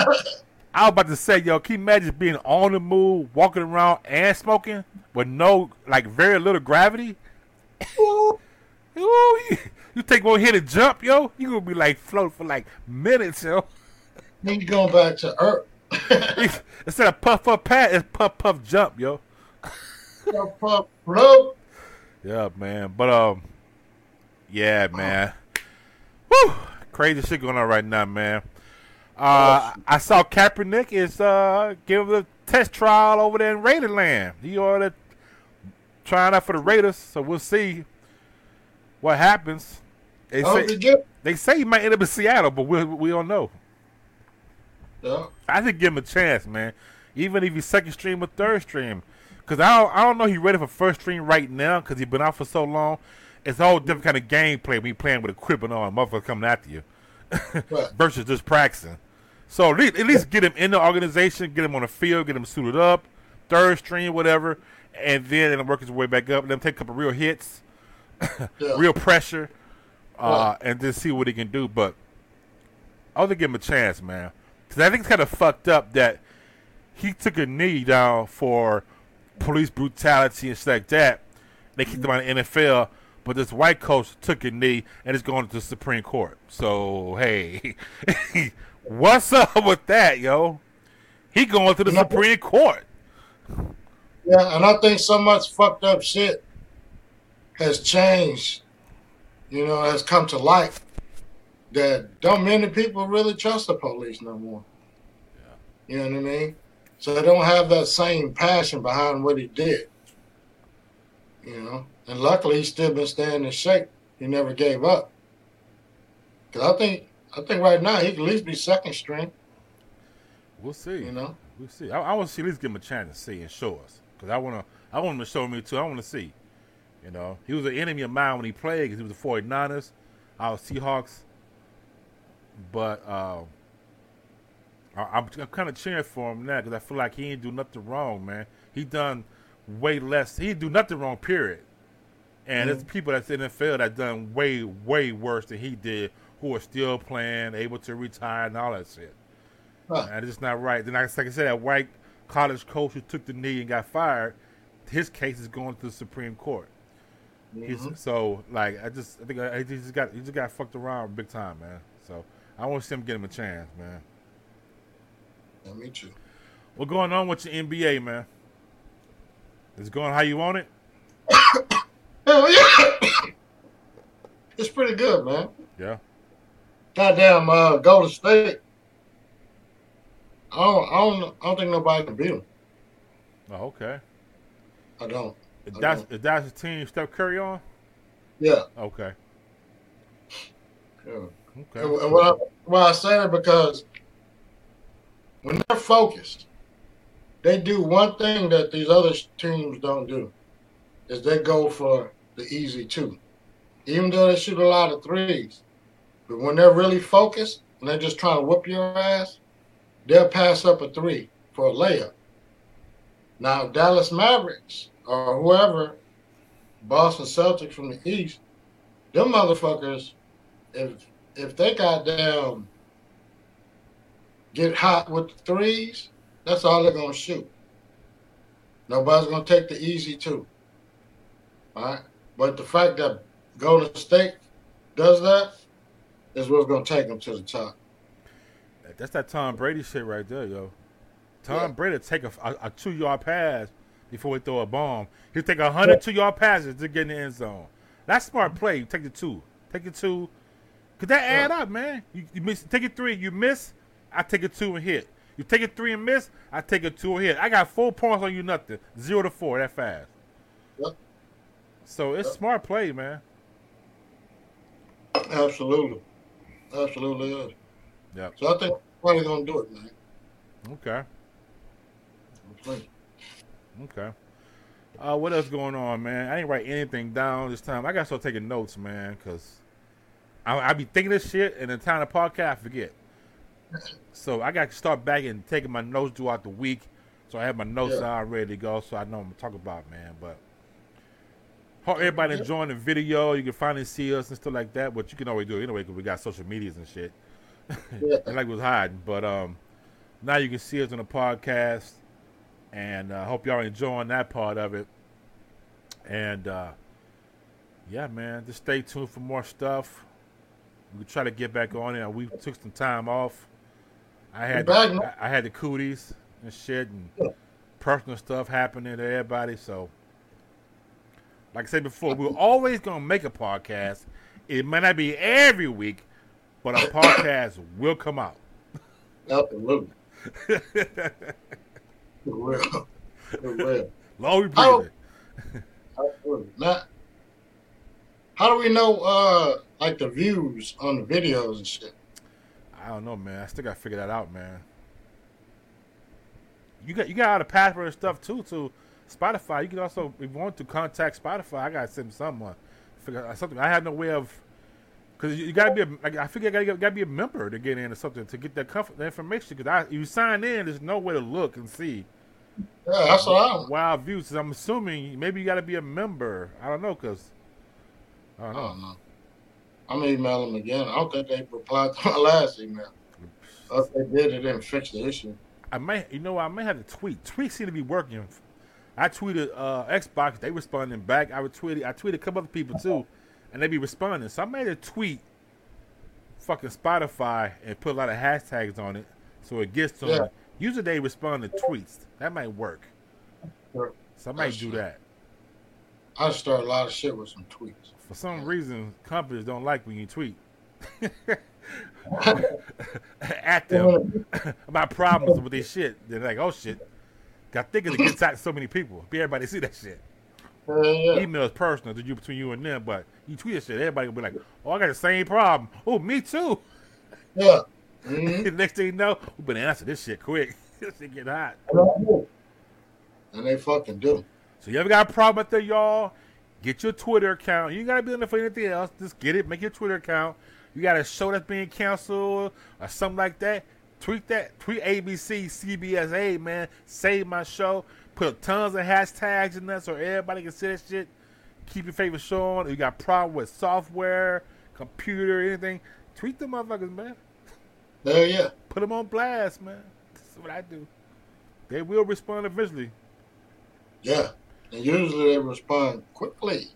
I was about to say, yo, can you imagine being on the move, walking around and smoking with no, like, very little gravity? Ooh, you, you take one hit and jump, yo, you gonna be like float for like minutes, yo. Then you going back to Earth. Instead of puff up pat, it's puff puff jump, yo. Yo, puff, bro. Yeah, man. But um, yeah, man. Woo, crazy shit going on right now, man. Uh, I saw Kaepernick is uh giving the test trial over there in Raiderland. He already trying out for the Raiders, so we'll see what happens. They Oh, say they say he might end up in Seattle, but we we don't know. Yeah. I think give him a chance, man. Even if he's second stream or third stream, because I don't, I don't know he's ready for first stream right now because he's been out for so long. It's a whole different kind of gameplay when you playing with equipment on, motherfucker coming after you, Right. versus just practicing. So at least, at least get him in the organization, get him on the field, get him suited up, third stream, whatever, and then him work his way back up. Let him take a couple real hits, Yeah. real pressure, uh, Right. and just see what he can do. But I want to give him a chance, man. Because I think it's kind of fucked up that he took a knee down for police brutality and stuff like that. They kicked him out of the NFL, but this white coach took a knee and is going to the Supreme Court. So, hey, what's up with that, yo? He going to the Supreme Court. Yeah, and I think so much fucked up shit has changed, you know, has come to light that don't many people really trust the police no more. Yeah. You know what I mean? So they don't have that same passion behind what he did. You know, and luckily he's still been staying in shape. He never gave up. Cause I think I think right now he can at least be second string. We'll see. You know, We'll see. I, I want to see at least give him a chance to see and show us because I want to. I want him to show me too. I want to see. You know, he was an enemy of mine when he played because he was the 49ers. I was Seahawks, but uh, I, I'm, I'm kind of cheering for him now because I feel like he ain't do nothing wrong, man. He done way less. He didn't do nothing wrong, period. And there's people that's in the NFL that done way, way worse than he did, who are still playing, able to retire, and all that shit. Right. And it's just not right. Then, like, like I said, that white college coach who took the knee and got fired, his case is going to the Supreme Court. He's, Mhm. so, like, I just, I think I, he just got, he just got fucked around big time, man. So, I want to see him get him a chance, man. yeah, me too. What's going on with your NBA, man? Is it going how you want it? Hell yeah, it's pretty good, man. Yeah. Goddamn, uh, Golden State. I don't, I don't, I don't think nobody can beat them. Oh, okay. I don't. That's, if that's the team Steph Curry on? Yeah. Okay. yeah. Okay. and what I, why I say that because when they're focused, they do one thing that these other teams don't do, is they go for the easy two, even though they shoot a lot of threes. But when they're really focused and they're just trying to whoop your ass, they'll pass up a three for a layup. Now Dallas Mavericks or whoever, Boston Celtics from the East, them motherfuckers, if if they got down get hot with the threes, that's all they're gonna shoot. Nobody's gonna take the easy two. All right. But the fact that Golden State does that is what's gonna take them to the top. That's that Tom Brady shit right there, yo. Tom Yeah. Brady take a, a, a two yard pass before he throw a bomb. He'll take a hundred two yard passes to get in the end zone. That's smart play. You take the two. Take the two. Could that add up, man. You, you miss take it three, you miss, I take a two and hit. You take it three and miss, I take a two and hit. I got four points on you nothing. Zero to four, that fast. Yep. So it's Yep. smart play, man. Absolutely. Absolutely is. Yep. So I think probably gonna do it, man. Okay. Okay. Uh, what else going on, man? I didn't write anything down this time. I gotta start taking notes, man, because I, I be thinking this shit, and the time of podcast, I forget. So I got to start back and taking my notes throughout the week, so I have my notes Yeah. all ready to go, so I know what I'm gonna talk about, man. But hope everybody enjoying the video. You can finally see us and stuff like that, but you can always do it anyway because we got social medias and shit. Yeah. and like was hiding, but um, now you can see us on the podcast, and I uh, hope y'all enjoying that part of it. And uh, yeah, man, just stay tuned for more stuff. We try to get back on it. We took some time off. I had. I, I had the cooties and shit and personal stuff happening to everybody. So, like I said before, we're always gonna make a podcast. It might not be every week, but a podcast will come out. Absolutely. Will. It will. Long we breathe it. How do we know, uh, like the views on the videos and shit? I don't know, man. I still gotta figure that out, man. You got you got all the password and stuff too to Spotify. You can also if you want to contact Spotify. I gotta send someone. Figure out something. I have no way of because you, gotta be a like I figure you gotta, gotta be a member to get in or something to get that comfort, the information. Because I you sign in, there's no way to look and see Yeah, that's what I. wild views. So I'm assuming maybe you gotta be a member. I don't know because I I don't know. don't know. I'm gonna email them again. I don't think they replied to my last email. If they did, it didn't fix the issue. I may, you know, I may have to tweet. Tweets seem to be working. I tweeted uh, Xbox, they responding back. I tweeted. I tweeted a couple other people too, and they be responding. So I made a tweet, fucking Spotify, and put a lot of hashtags on it, so it gets to Yeah. them. Usually they respond to tweets. That might work. So I might That's do that. I start a lot of shit with some tweets. For some reason, companies don't like when you tweet at them about problems with their shit. They're like, oh shit. I think it gets out to so many people. Be everybody see that shit. Yeah, yeah. email is personal to you between you and them, but you tweet shit, everybody will be like, "Oh, I got the same problem." Oh, me too. yeah. Mhm. Next thing you know, we better answer this shit quick. this shit get hot. And they fucking do. So you ever got a problem out there, y'all? Get your Twitter account. You ain't gotta be on there for anything else. Just get it. Make your Twitter account. You got a show that's being canceled or something like that. Tweet that. Tweet ABC, CBS. Hey man, save my show. Put tons of hashtags in there so everybody can see that shit. Keep your favorite show on. You got problem with software, computer, anything. Tweet the motherfuckers, man. Hell yeah. Put them on blast, man. That's what I do. They will respond eventually. Yeah. And usually they respond quickly.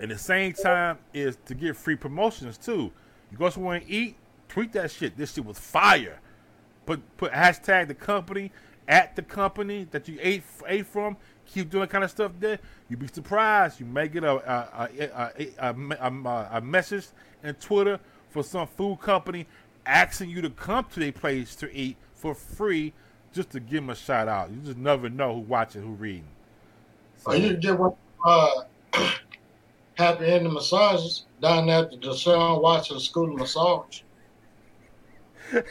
And the same time is to get free promotions too. You go somewhere and eat, tweet that shit. This shit was fire. Put put hashtag the company at the company that you ate ate from. Keep doing that kind of stuff there. You'd be surprised. You may get a a, a, a, a, a, a message in Twitter for some food company asking you to come to their place to eat for free, just to give them a shout out. You just never know who watching, who reading. Or you can get one uh, happy ending massages down at the Deshaun Watson School of Massage.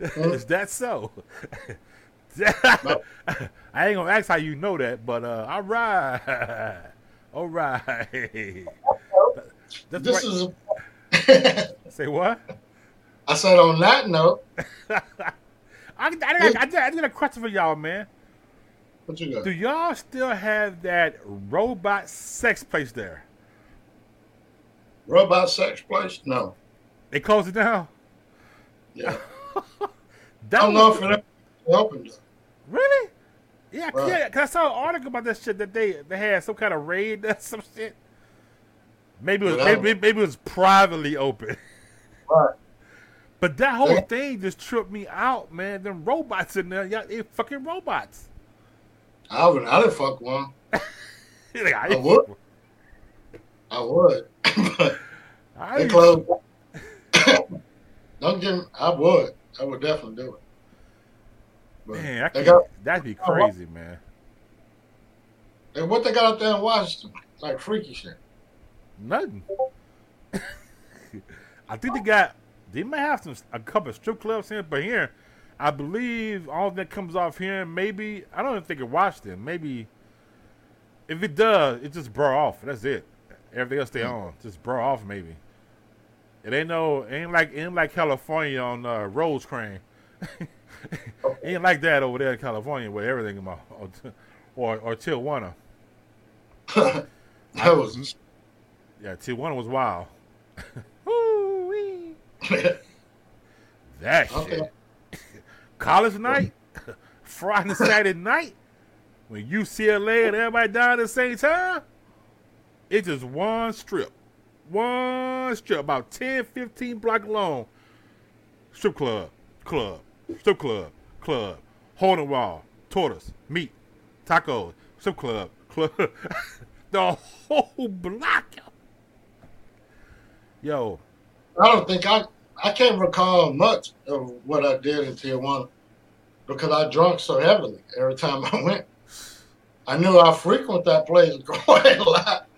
Is that so? I ain't gonna ask how you know that, but uh, all right, all right. That's This right. is. Say what? I said on that note, I, I, I, got- I got a question for y'all, man. what you got? Do y'all still have that robot sex place there? Robot sex place? No. They closed it down. Yeah. That I don't know if it opened. up. Really? Yeah, Right. yeah. Cause I saw an article about that shit that they they had some kind of raid or some shit. Maybe it was maybe, maybe it was privately open. Right. But that whole Yeah. thing just tripped me out, man. Them robots in there, yeah, they fucking robots. I would. I didn't fuck one. Like, I, I would. I would. but I closed. don't get me. I would. I would definitely do it. But Man, I can't, got that'd be crazy, man. and what they got up there in Washington, like freaky shit. Nothing. I think they got. They might have some a couple of strip clubs here, but here, I believe all that comes off here, maybe I don't even think it washed them. Maybe if it does, it just burn off. That's it. Everything else stay Mm. on. Just burn off maybe. It ain't no ain't like ain't like California on uh, Rosecrans. ain't like that over there in California where everything about or or Tijuana. that was Yeah, Tijuana was wild. That shit. College night, Friday Saturday night, when UCLA and everybody down at the same time, it's just one strip. One strip, about 10, 15 block long. Strip club, club, strip club, club, hole in wall, tortoise, meat, tacos, strip club, club. the whole block. Yo, I don't think I I can't recall much of what I did in Tijuana because I drank so heavily every time I went. I knew I frequent that place quite a lot.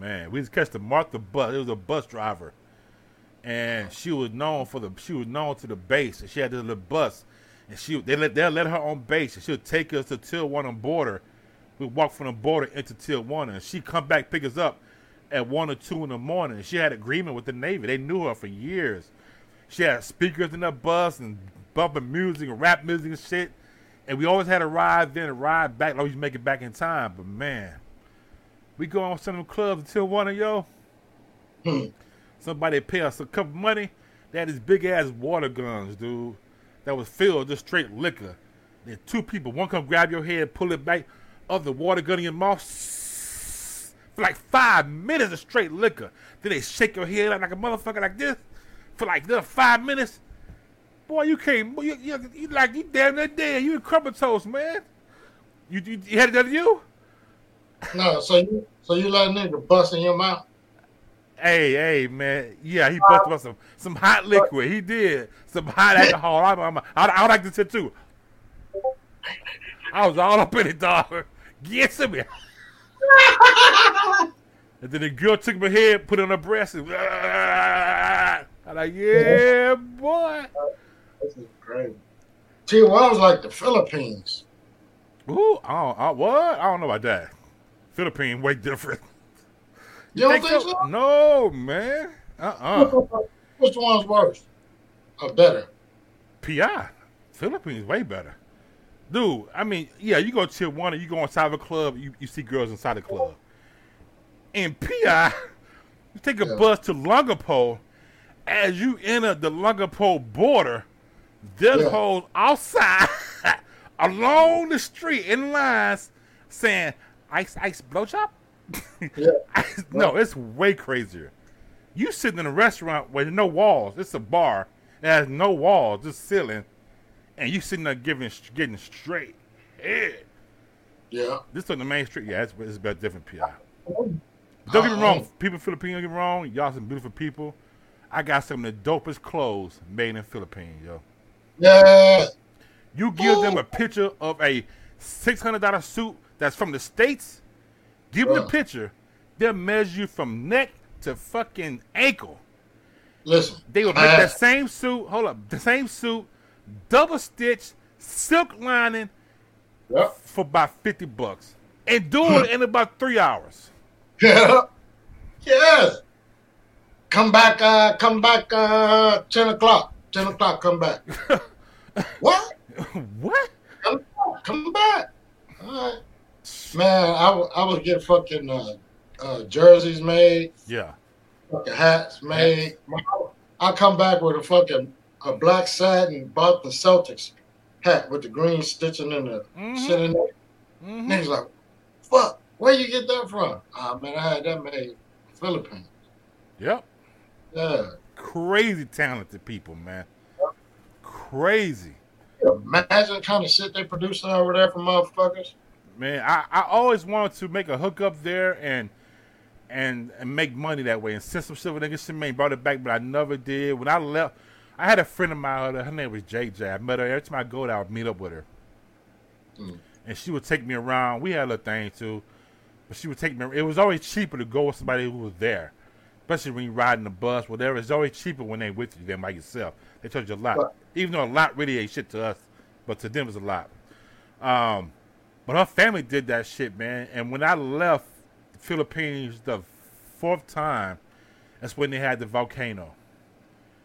Man. We just catch the Martha bus. It was a bus driver, and she was known for the. She was known to the base, and she had this little bus, and she they let they let her on base, and she'll take us to Till One Tijuana border. We walk from the border into Tijuana, and she come back pick us up at one or two in the morning. She had agreement with the Navy. They knew her for years. She had speakers in the bus and bumping music and rap music and shit. And we always had a ride then, a ride back. Always make it back in time. But man, we go on some of them clubs until one of yo. Hmm. Somebody pay us a couple money. They had these big ass water guns, dude, that was filled with just straight liquor. Then two people, one come grab your head, pull it back, other water gun in your mouth. For like five minutes of straight liquor. Then they shake your head like a motherfucker like this for like another five minutes. Boy, you can't. You, you, you like you damn near dead. You in crumble toast, man. You, you, you had it done to you? No, so you so you let a nigga bust in your mouth? Hey, hey, man. Yeah, he busted us some some hot liquid. He did some hot alcohol. I'm, I'm, I, I like this shit too. I was all up in it, dog. Get to me. And then the girl took my head, put it on her breast, and I'm like, yeah, boy. This is crazy. Tijuana was like the Philippines. Ooh, I don't, I, what? I don't know about that. Philippine way different. You don't think so? No, man. Uh-uh. Which one's worse or better? PI. Philippines way better. Dude, I mean, yeah, you go to one, you go inside of a club, you, you see girls inside the club. In PI, you take a Yeah. bus to Lungapo. As you enter the Lungapo border, there's Yeah. hoes outside along the street in lines saying, ice, ice, blowjob? Yeah. Ice- no, it's way crazier. You sitting in a restaurant where there's no walls. It's a bar. It has no walls, just ceiling. And you sitting there giving, getting straight head. Yeah. This on the main street. Yeah, it's, it's about different PI. Don't get me wrong. People don't get me wrong. Y'all some beautiful people. I got some of the dopest clothes made in Philippines, yo. Yeah. You give them a picture of a six hundred dollar suit that's from the states. Give them the picture. They'll measure you from neck to fucking ankle. Listen. They will make I- that same suit. Hold up, the same suit, double stitch, silk lining Yep. for about fifty bucks, and do it in about three hours. Yeah. Yes. Come back, uh, come back, uh, 10 o'clock. 10 o'clock, come back. what? what? Come back. Come back. All right. Man, I, w- I would get fucking uh, uh, jerseys made, Yeah. fucking hats made. I come back with a fucking a black satin bought the Celtics hat with the green stitching in the Mhm. shit in there. Mhm. Niggas like, fuck, where you get that from? Ah man, I had that made in the Philippines. Yep. Yeah. Crazy talented people, man. Crazy. Imagine the kind of shit they producing over there for motherfuckers. Man, I, I always wanted to make a hookup there and and and make money that way and send some shit with niggas some money, brought it back, but I never did. When I left, I had a friend of mine, her name was JJ. I met her every time I go there, I would meet up with her. Mm. And she would take me around. We had a little thing too. But she would take me it was always cheaper to go with somebody who was there. especially when you're riding the bus, whatever. It's always cheaper when they with you than by yourself. They charge you a lot, Right. even though a lot really ain't shit to us, but to them it's a lot. Um, but her family did that shit, man. And when I left the Philippines the fourth time, that's when they had the volcano.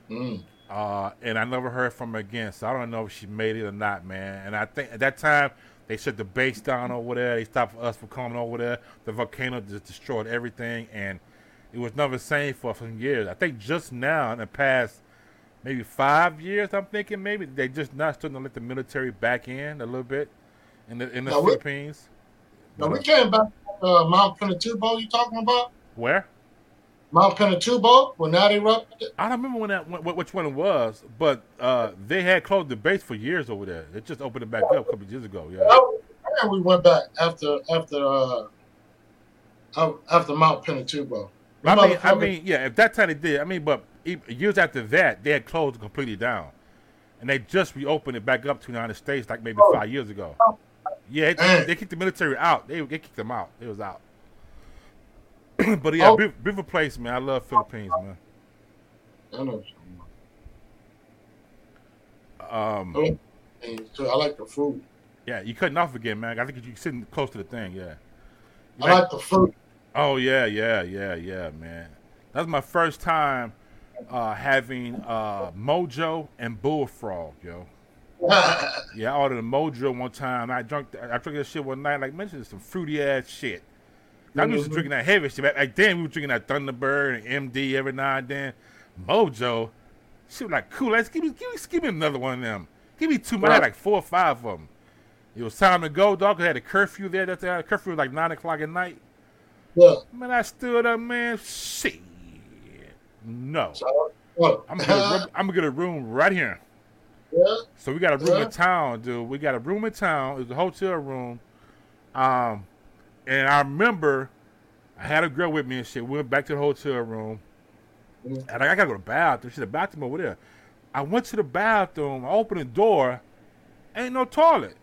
Mm. Uh, and I never heard from her again, so I don't know if she made it or not, man. And I think at that time they shut the base down over there. They stopped us from coming over there. The volcano just destroyed everything, and it was never the same for some years. I think just now, in the past maybe five years, I'm thinking maybe they just not starting to let the military back in a little bit in the in the Now, we- Philippines. Now we uh, came back to uh, Mount Pinatubo. You talking about where? Mount Pinatubo when that erupted? I don't remember when that wh- which one it was, but uh, they had closed the base for years over there. They just opened it back up a couple of years ago. Yeah. And we went back after after uh, after Mount Pinatubo. I mean, I mean, yeah. If that time they did, I mean, but years after that, they had closed completely down, and they just reopened it back up to the United States like maybe Oh. five years ago. Yeah, they, they kicked the military out. They they kicked them out. It was out. but yeah, Oh. beautiful, place, man. I love Philippines, man. I know. Um, I like the food. yeah, you cutting off again, man. I think you're sitting close to the thing. Yeah. You I like the food. Oh yeah, yeah, yeah, yeah, man. That's my first time uh, having uh, Mojo and Bullfrog, yo. Yeah, I ordered a Mojo one time. I drunk, I drank that shit one night. Like mentioned, some fruity ass shit. I'm used to drinking that heavy shit. Like then, we were drinking that Thunderbird and MD every now and then. Mojo, she was like, cool. Let's give me, give me, give me another one of them. Give me two. more. I had like four or five of them. It was time to go, dog. I had a curfew there. That day. curfew was like nine o'clock at night. yeah. Man, I stood up, man. Shit. No. So. I'm gonna, get a room, I'm gonna get a room right here. Yeah. So we got a room Yeah. in town, dude. We got a room in town. It's a hotel room. Um, and I remember I had a girl with me and shit. We went back to the hotel room. Mhm. And I, I gotta go to the bathroom. She's the bathroom over there. I went to the bathroom. I opened the door. Ain't no toilet.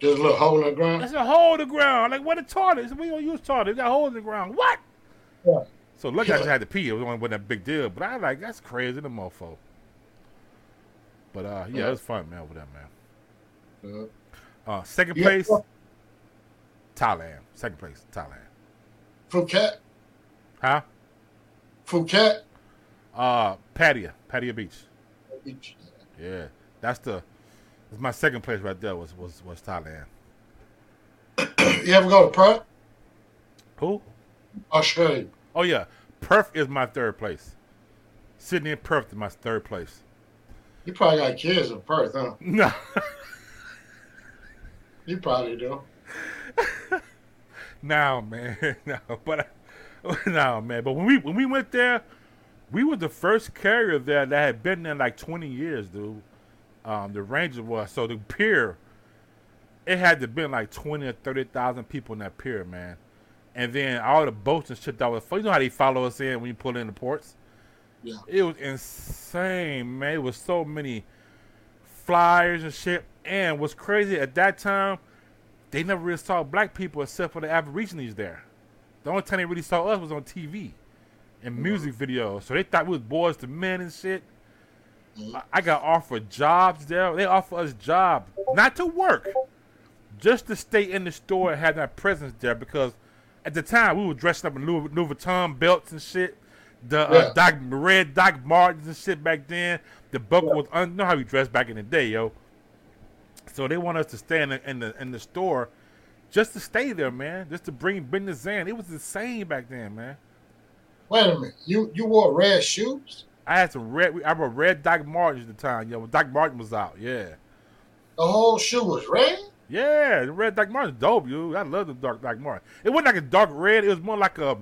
Just a little hole in the ground. It's a hole in the ground. Like, what a toilet? We don't use toilet. We got holes in the ground. What? Yeah. So lucky I just had to pee. It was wasn't a big deal. But I like that's crazy, the mofo. But uh, yeah, Yeah. it was fun, man, over there, man. Yeah. Uh, second Yeah. place, Thailand. Second place, Thailand. Phuket. Huh? Phuket. Uh, Pattaya, Pattaya Beach. Beach. Yeah, that's the. That's my second place right there. Was was was Thailand. You ever go to Perth, Who? Australia? Oh yeah, Perth is my third place. Sydney and Perth is my third place. You probably got kids in Perth, huh? No. You probably do. No, man, no, but no, man. But when we when we went there, we were the first carrier there that had been there like twenty years, dude. Um, the Ranger was so the pier. It had to been like twenty or thirty thousand people in that pier, man. And then all the boats and shit that was. You know how they follow us in when you pull in the ports. Yeah. It was insane, man. It was so many flyers and shit. And what's crazy at that time, they never really saw black people except for the Aborigines there. The only time they really saw us was on TV and music videos. So they thought we was Boyz II Men and shit. I- I got offered jobs there. They offer us jobs, not to work, just to stay in the store and have that presence there because at the time we were dressing up in Louis, Louis Vuitton belts and shit. The uh, Yeah. Doc, red Doc Martens and shit back then. The buckle was un- you know how we dressed back in the day, yo. So they want us to stay in the in the in the store, just to stay there, man. Just to bring business in. It was insane back then, man. Wait a minute. You you wore red shoes? I had some red. I wore red Doc Martens at the time, yo. When Doc Martin was out, yeah. The whole shoe was red? Yeah, the red Doc Martens dope, you. I love the dark Doc Martin. It wasn't like a dark red. It was more like a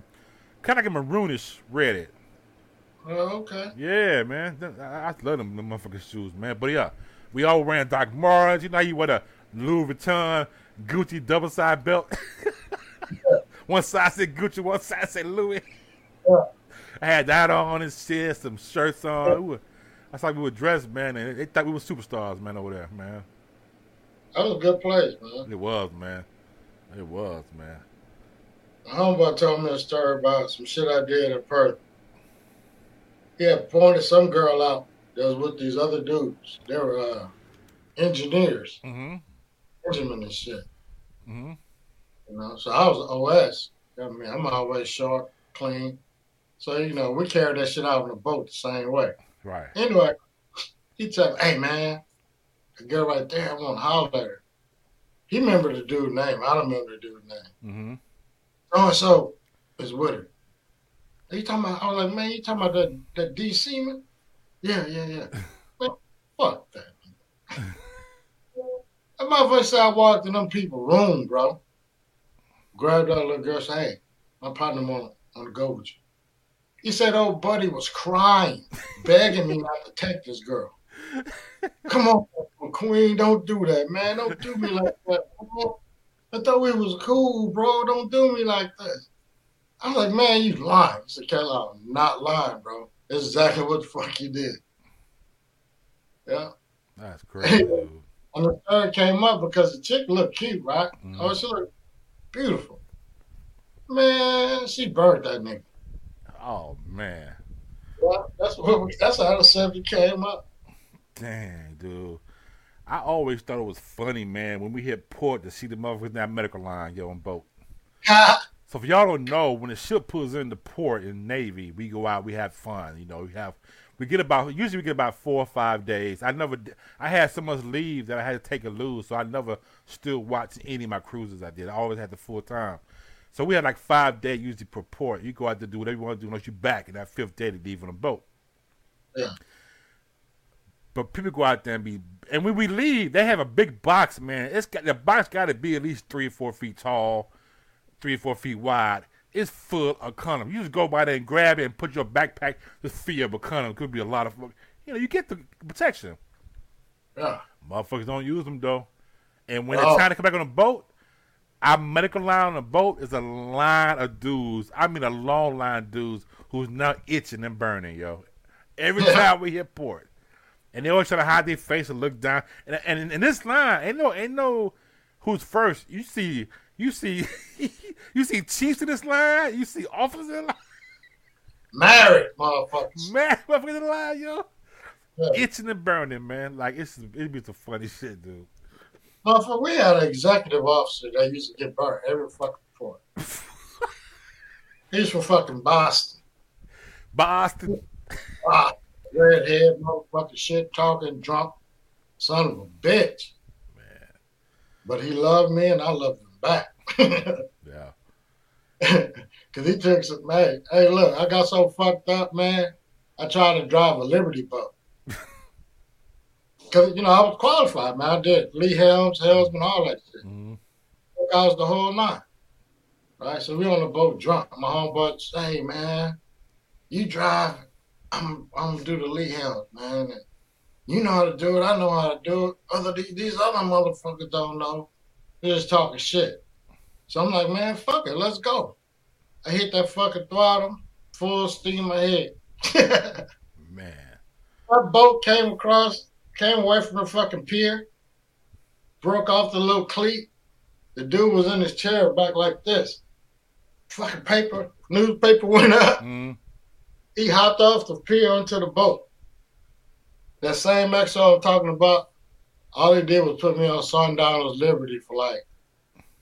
kind of like a maroonish red. Oh, okay. Yeah, man. I, I love them, them motherfucking shoes, man. But yeah, we all wearing Doc Martens. You know you wear the Louis Vuitton Gucci double side belt. one side said Gucci, one side said Louis. Yeah. I had that on and shit, some shirts on. We were, that's like we were dressed, man, and they thought we were superstars, man, over there, man. That was a good place, man. It was, man. It was, man. My homeboy told me a story about some shit I did in Perth. He had pointed some girl out that was with these other dudes. They were uh, engineers, Mm-hmm. enginemen and shit. Mm-hmm. You know, so I was OS. I mean, I'm always short, clean. So you know, we carried that shit out on the boat the same way. Right. Anyway, he told me, "Hey man, the girl right there, I want to holler at her." He remembered the dude's name. I don't remember the dude's name. Mm-hmm. Oh, so is with her. Are you talking about? I was like, man, you talking about that that DC man? Yeah, yeah, yeah. man, fuck that. that motherfucker said I walked in them people room, bro. Grabbed that little girl, said, "Hey, my partner want to go with you." He said, "Old buddy was crying, begging me not to take this girl." Come on, Queen, don't do that, man. Don't do me like that. bro. I thought we was cool, bro. Don't do me like that. I was like, man, you lying. He said, Kayla, I'm not lying, bro. That's exactly what the fuck you did. Yeah. That's crazy. And the third came up because the chick looked cute, right? Mhm. Oh, she looked beautiful. Man, she burned that nigga. Oh man. Well, that's what we, that's how the subject came up. Dang, dude. I always thought it was funny, man, when we hit port to see the motherfuckers in that medical line, yo, on boat. So if y'all don't know, when the ship pulls into port in Navy, we go out, we have fun. You know, we have we get about usually we get about four or five days. I never I had so much leave that I had to take a lose, so I never still watched any of my cruises I did. I always had the full time. So we had like five days usually per port. You go out to do whatever you want to do unless you back and that fifth day to leave on a boat. Yeah. But people go out there and be and when we leave, they have a big box, man. It's got the box got to be at least three or four feet tall, three or four feet wide. It's full of condoms. You just go by there and grab it and put your backpack just fill up a condom. Could be a lot of, you know, you get the protection. Yeah. Motherfuckers don't use them though. And when Oh. it's time to come back on a boat, our medical line on a boat is a line of dudes. I mean, a long line of dudes who's now itching and burning, yo. Every Yeah. time we hit port, and they always try to hide their face and look down. And and in, this line, ain't no ain't no who's first. You see, you see, you see chiefs in this line. You see officers in line. Married motherfuckers. Man, motherfuckers in the line, yo. Yeah. Itching and burning, man. Like it's it be some funny shit, dude. Motherfucker, we had an executive officer that used to get burnt every fucking port. He's from fucking Boston. Boston. Ah, redhead motherfucker shit talking drunk son of a bitch. Man, But he loved me and I loved him back. yeah. Cause he took some man. Hey, look, I got so fucked up, man. I tried to drive a Liberty boat. Cause you know I was qualified, man. I did Lee Helms, Helmsman, all that shit. Mhm. I was the whole nine. Right, so we on the boat drunk. My homeboy say, hey man, you drive. I'm I'm gonna do the Lee Helms, man. And you know how to do it. I know how to do it. Other these, other motherfuckers don't know. They're just talking shit. So I'm like, man, fuck it, let's go. I hit that fucking throttle, full steam ahead. Man. That Man. boat came across, came away from the fucking pier, broke off the little cleat. The dude was in his chair back like this. Fucking paper, newspaper went up. Mm. He hopped off the pier onto the boat. That same XO I'm talking about, all he did was put me on Sundowner's Liberty for like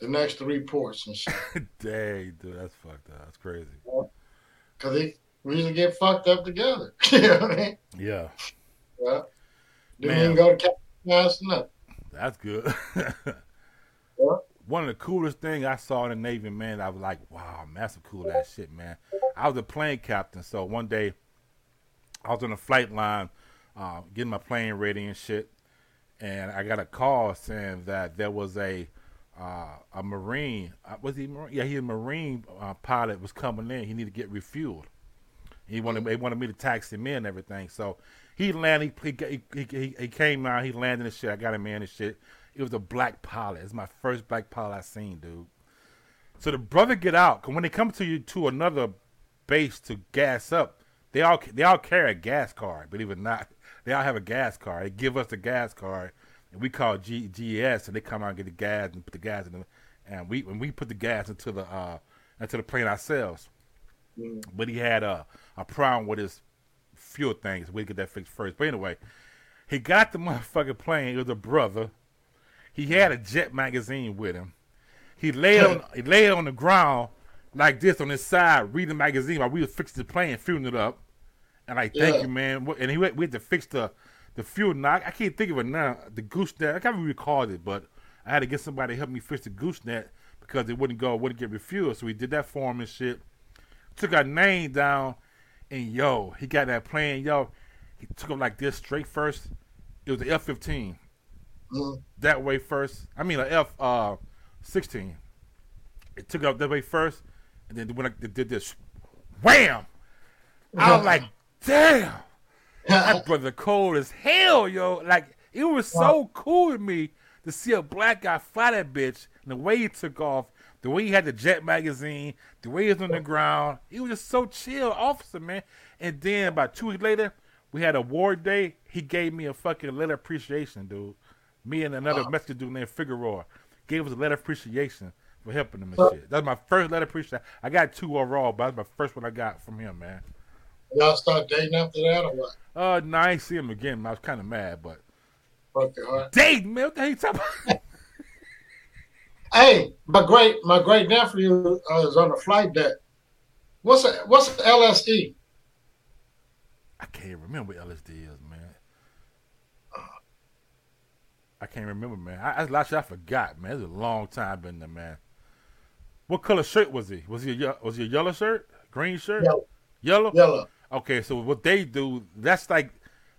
the next three ports and shit. Dang, dude, that's fucked up. That's crazy. Cause he, we used to get fucked up together. you know what I mean? Yeah, Yeah. Didn't Man. even go to Captain House, nothing. that's good. Yeah. One of the coolest things I saw in the Navy, man, I was like, wow, man, that's some cool ass shit, man. I was a plane captain, so one day I was on a flight line uh, getting my plane ready and shit, and I got a call saying that there was a uh, a Marine, uh, was he Marine? Yeah, he a Marine uh, pilot was coming in. He needed to get refueled. He wanted they wanted me to taxi him in and everything. So he landed. He, he, he, he came out. He landed and shit. I got him in and shit. It was a black pilot. It's my first black pilot I seen, dude. So the brother get out. Cause when they come to you to another base to gas up, they all they all carry a gas card. Believe it or not, they all have a gas card. They give us the gas card, and we call it G, GS, and they come out and get the gas and put the gas in. The, and we when we put the gas into the uh into the plane ourselves. Mm. But he had a a problem with his fuel things. We get that fixed first. But anyway, he got the motherfucking plane. It was a brother. He had a jet magazine with him. He laid on he laid on the ground like this on his side, reading the magazine while we was fixing the plane, fueling it up. And like, thank Yeah. you, man. And he went, we had to fix the the fuel. Now I can't think of it now. The gooseneck. I can't even recall it, but I had to get somebody to help me fix the gooseneck because it wouldn't go, it wouldn't get refueled. So we did that for him and shit. Took our name down, and yo, he got that plane. Yo, he took him like this straight first. It was the F fifteen Mm. that way first. I mean, a F uh, sixteen. It took up that way first, and then when I did this, wham! I was like, damn, that brother cold as hell, yo. Like it was so cool to me to see a black guy fly that bitch, and the way he took off, the way he had the jet magazine, the way he was on the ground. He was just so chill, officer, man. And then about two weeks later, we had a award day. He gave me a fucking letter appreciation, dude. Me and another Mexican dude named Figueroa gave us a letter of appreciation for helping him and Huh. shit. That's my first letter of appreciation. I got two overall, but that's my first one I got from him, man. Y'all start dating after that or what? Uh, no, I ain't see him again. I was kind of mad, but Broke your heart. date, man, what the hell you talking about? Hey, my great my great nephew uh, is on the flight deck. What's a, what's? LSD? I can't remember what LSD is, man. I can't remember, man. I, I, last year I forgot, man. It's a long time been there, man. What color shirt was he? Was he a, was he a yellow shirt, green shirt, Yellow. yellow? Yellow. Okay, so what they do, that's like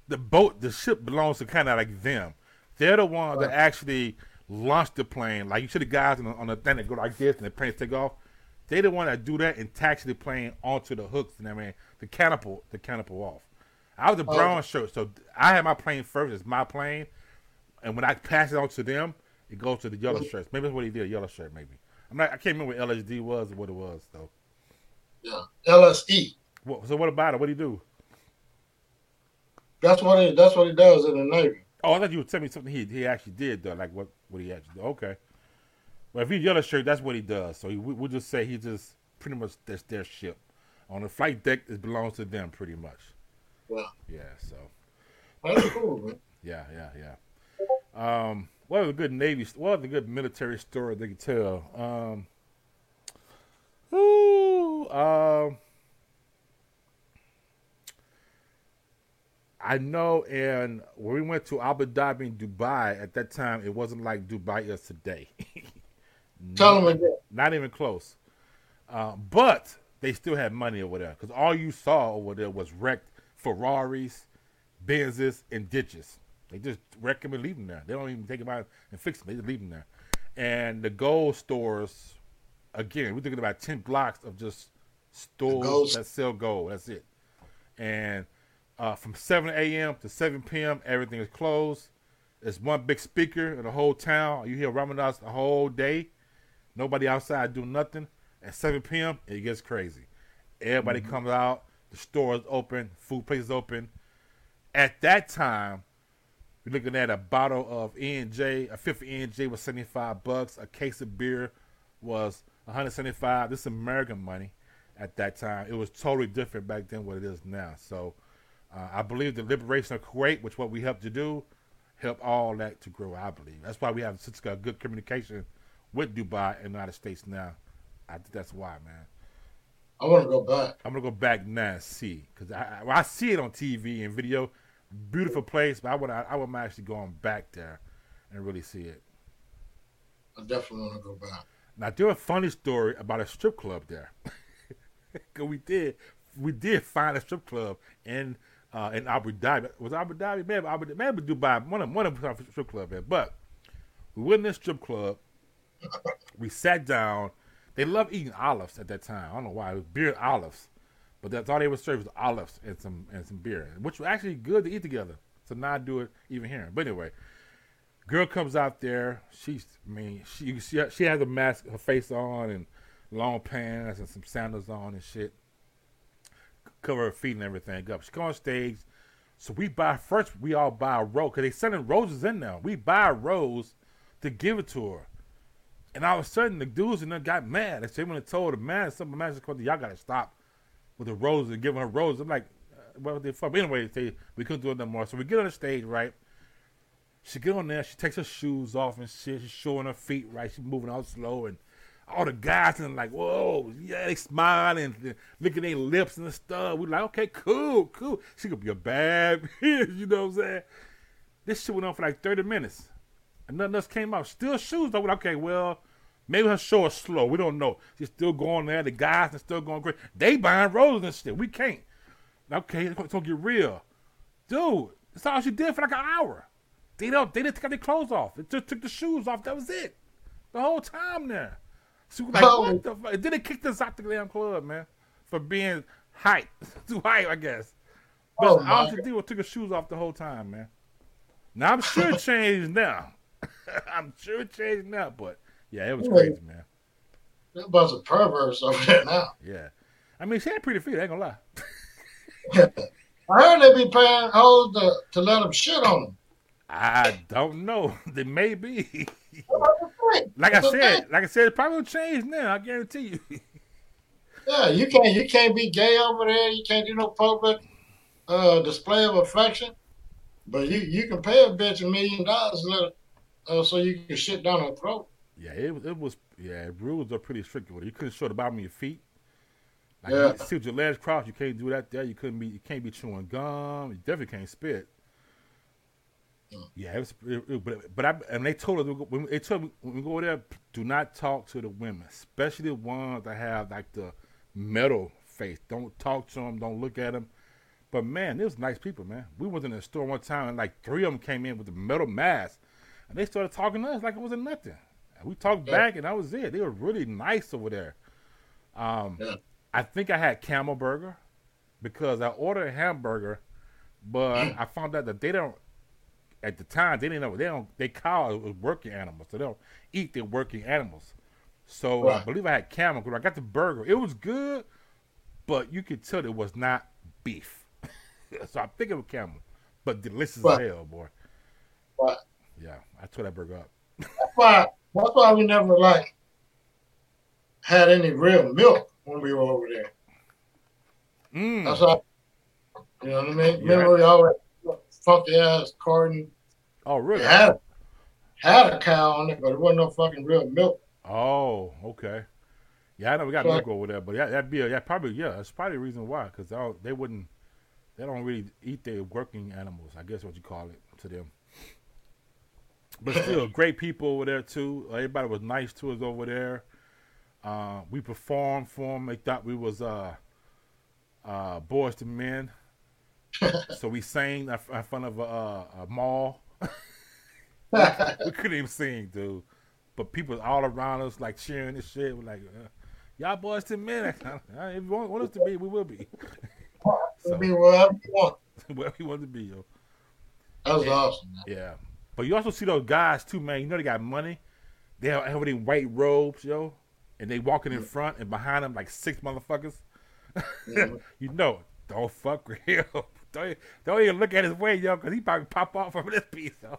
the boat, the ship belongs to kind of like them. They're the ones that actually launch the plane. Like you see the guys on the, on the thing that go like this and the planes take off. They the one that do that and taxi the plane onto the hooks and I mean the canopy, the canopy off. I was the Oh. brown shirt, so I had my plane first. It's my plane, and when I pass it on to them, it goes to the yellow mm-hmm. shirts. Maybe that's what he did, a yellow shirt. Maybe I'm not. I can't remember what LSD was or what it was though. Yeah. LSD. What, so what about it? What do you do? That's what he that's what he does in the Navy. Oh, I thought you would tell me something he he actually did though, like what what he actually did. Okay. Well, if he's yellow shirt, that's what he does. So he, we, we'll just say he just pretty much that's their ship. On the flight deck, it belongs to them pretty much. Yeah. Yeah. So That's cool, man. yeah, yeah, yeah. Um, what a good Navy? What other good military story they could tell? Um, ooh, um, I know. And when we went to Abu Dhabi and Dubai at that time, it wasn't like Dubai is today. Tell him again. Not even close. Uh, but they still had money over there because all you saw over there was wrecked Ferraris, Benzes, and ditches. They just wreck them and leave them there. They don't even take them out and fix them. They just leave them there. And the gold stores, again, we're thinking about 10 blocks of just stores that sell gold. That's it. And uh, from 7 a.m. to 7 p.m., everything is closed. There's one big speaker in the whole town. You hear Ramadas the whole day. Nobody outside doing nothing. At 7 p.m., it gets crazy. Everybody comes out. The store is open. Food place is open. At that time, we're looking at a bottle of E&J. A fifth of E&J was 75 bucks. A case of beer was 175. This is American money at that time. It was totally different back then what it is now. So uh, I believe the liberation of Kuwait, which what we helped to do, helped all that to grow, I believe. That's why we have such a good communication with Dubai and the United States now. I think that's why, man. I want to go back. I'm gonna go back now and see because I, I, I see it on TV and video, beautiful place. But I would I, I would mind actually going back there and really see it. I definitely want to go back. Now do a funny story about a strip club there. Cause we did we did find a strip club in uh, in Abu Dhabi. Was Abu Dhabi? Maybe Abu Dhabi, maybe Dubai. One of one of the strip club there. But we went in this strip club. We sat down. They love eating olives at that time. I don't know why. It was beer olives. But that's all they would serve was olives and some and some beer, which were actually good to eat together. So now I do it even here. But anyway, girl comes out there. She's, I mean, she she she has a mask, her face on, and long pants and some sandals on and shit. Cover her feet and everything up. She comes on stage. So we buy first. We all buy a rose because they sending roses in now. We buy a rose to give it to her. And all of a sudden, the dudes and them got mad. They went and told the man, some man said, y'all got to stop with the roses giving her roses. I'm like, uh, what the fuck. Anyway, they, we couldn't do it no more. So we get on the stage, right? She get on there, she takes her shoes off and shit. She's showing her feet, right? She's moving all slow. And all the guys and like, whoa, yeah, they smiling, and licking their lips and the stuff. We like, okay, cool, cool. She could be a bad bitch, you know what I'm saying? This shit went on for like 30 minutes. And nothing else came out. Still shoes though. Okay, well, maybe her show is slow. We don't know. She's still going there. The guys are still going great. They buying roses and shit. We can't. Okay, it's gonna get real. Dude, that's all she did for like an hour. They don't they didn't take their clothes off. It just took the shoes off. That was it. The whole time there. So like, oh. what the fuck? Then they kicked us out the damn club, man. For being hype. Too hype, I guess. But oh, all she did was took her shoes off the whole time, man. Now I'm sure it changed now. I'm sure it changed now, but yeah, it was yeah. crazy, man. That was a pervert over there now. Yeah. I mean, she had pretty feet, I ain't gonna lie. I heard they be paying hoes to, to let them shit on them. I don't know. They may be. like I said, like I said, it probably will change now. I guarantee you. yeah, you can't you can't be gay over there. You can't do no public uh, display of affection. But you you can pay a bitch a million dollars uh, so you can shit down her throat. Yeah, it, it was. Yeah, rules are pretty strict with it. You couldn't show the bottom of your feet. Like, yeah. You sit with your legs crossed. You can't do that there. You couldn't be. You can't be chewing gum. You definitely can't spit. Mm. Yeah, it was, it, it, but but I and they told us when they told me when we go there, do not talk to the women, especially the ones that have like the metal face. Don't talk to them. Don't look at them. But man, it was nice people, man. We was in the store one time and like three of them came in with the metal mask, and they started talking to us like it wasn't nothing. We talked yeah. back, and that was it. They were really nice over there. Um, yeah. I think I had camel burger because I ordered a hamburger, but I found out that they don't at the time they didn't know they don't they call it working animals, so they don't eat their working animals. So right. I believe I had camel. When I got the burger, it was good, but you could tell it was not beef. so I'm thinking of camel, but delicious right. as hell, boy. Right. Yeah, I tore that burger up. that's why. That's why we never like had any real milk when we were over there. Mm. That's why. You know what I mean? Yeah. Remember we always funky ass carton. Oh, really? It had, had a cow on it, but it wasn't no fucking real milk. Oh, okay. Yeah, I know we got milk over there, but yeah, that'd be a, yeah, probably yeah, that's probably the reason why, because they wouldn't, they don't really eat their working animals. I guess what you call it to them. But still, great people over there too. Everybody was nice to us over there. Uh, we performed for them. They thought we was uh, uh, Boyz II Men so we sang in front of a, a mall. we couldn't even sing, dude. But people all around us like cheering and shit. We're like, uh, y'all Boyz II Men. if you want, want, us to be, we will be. so, be wherever you want. wherever you want to be, yo. That was awesome. Man. Yeah. But you also see those guys too, man. You know they got money. They have, these white robes, yo. And they walking in front and behind them like six motherfuckers. you know, don't fuck with him. Don't, don't even look at his way, yo, because he probably pop off from this piece, yo.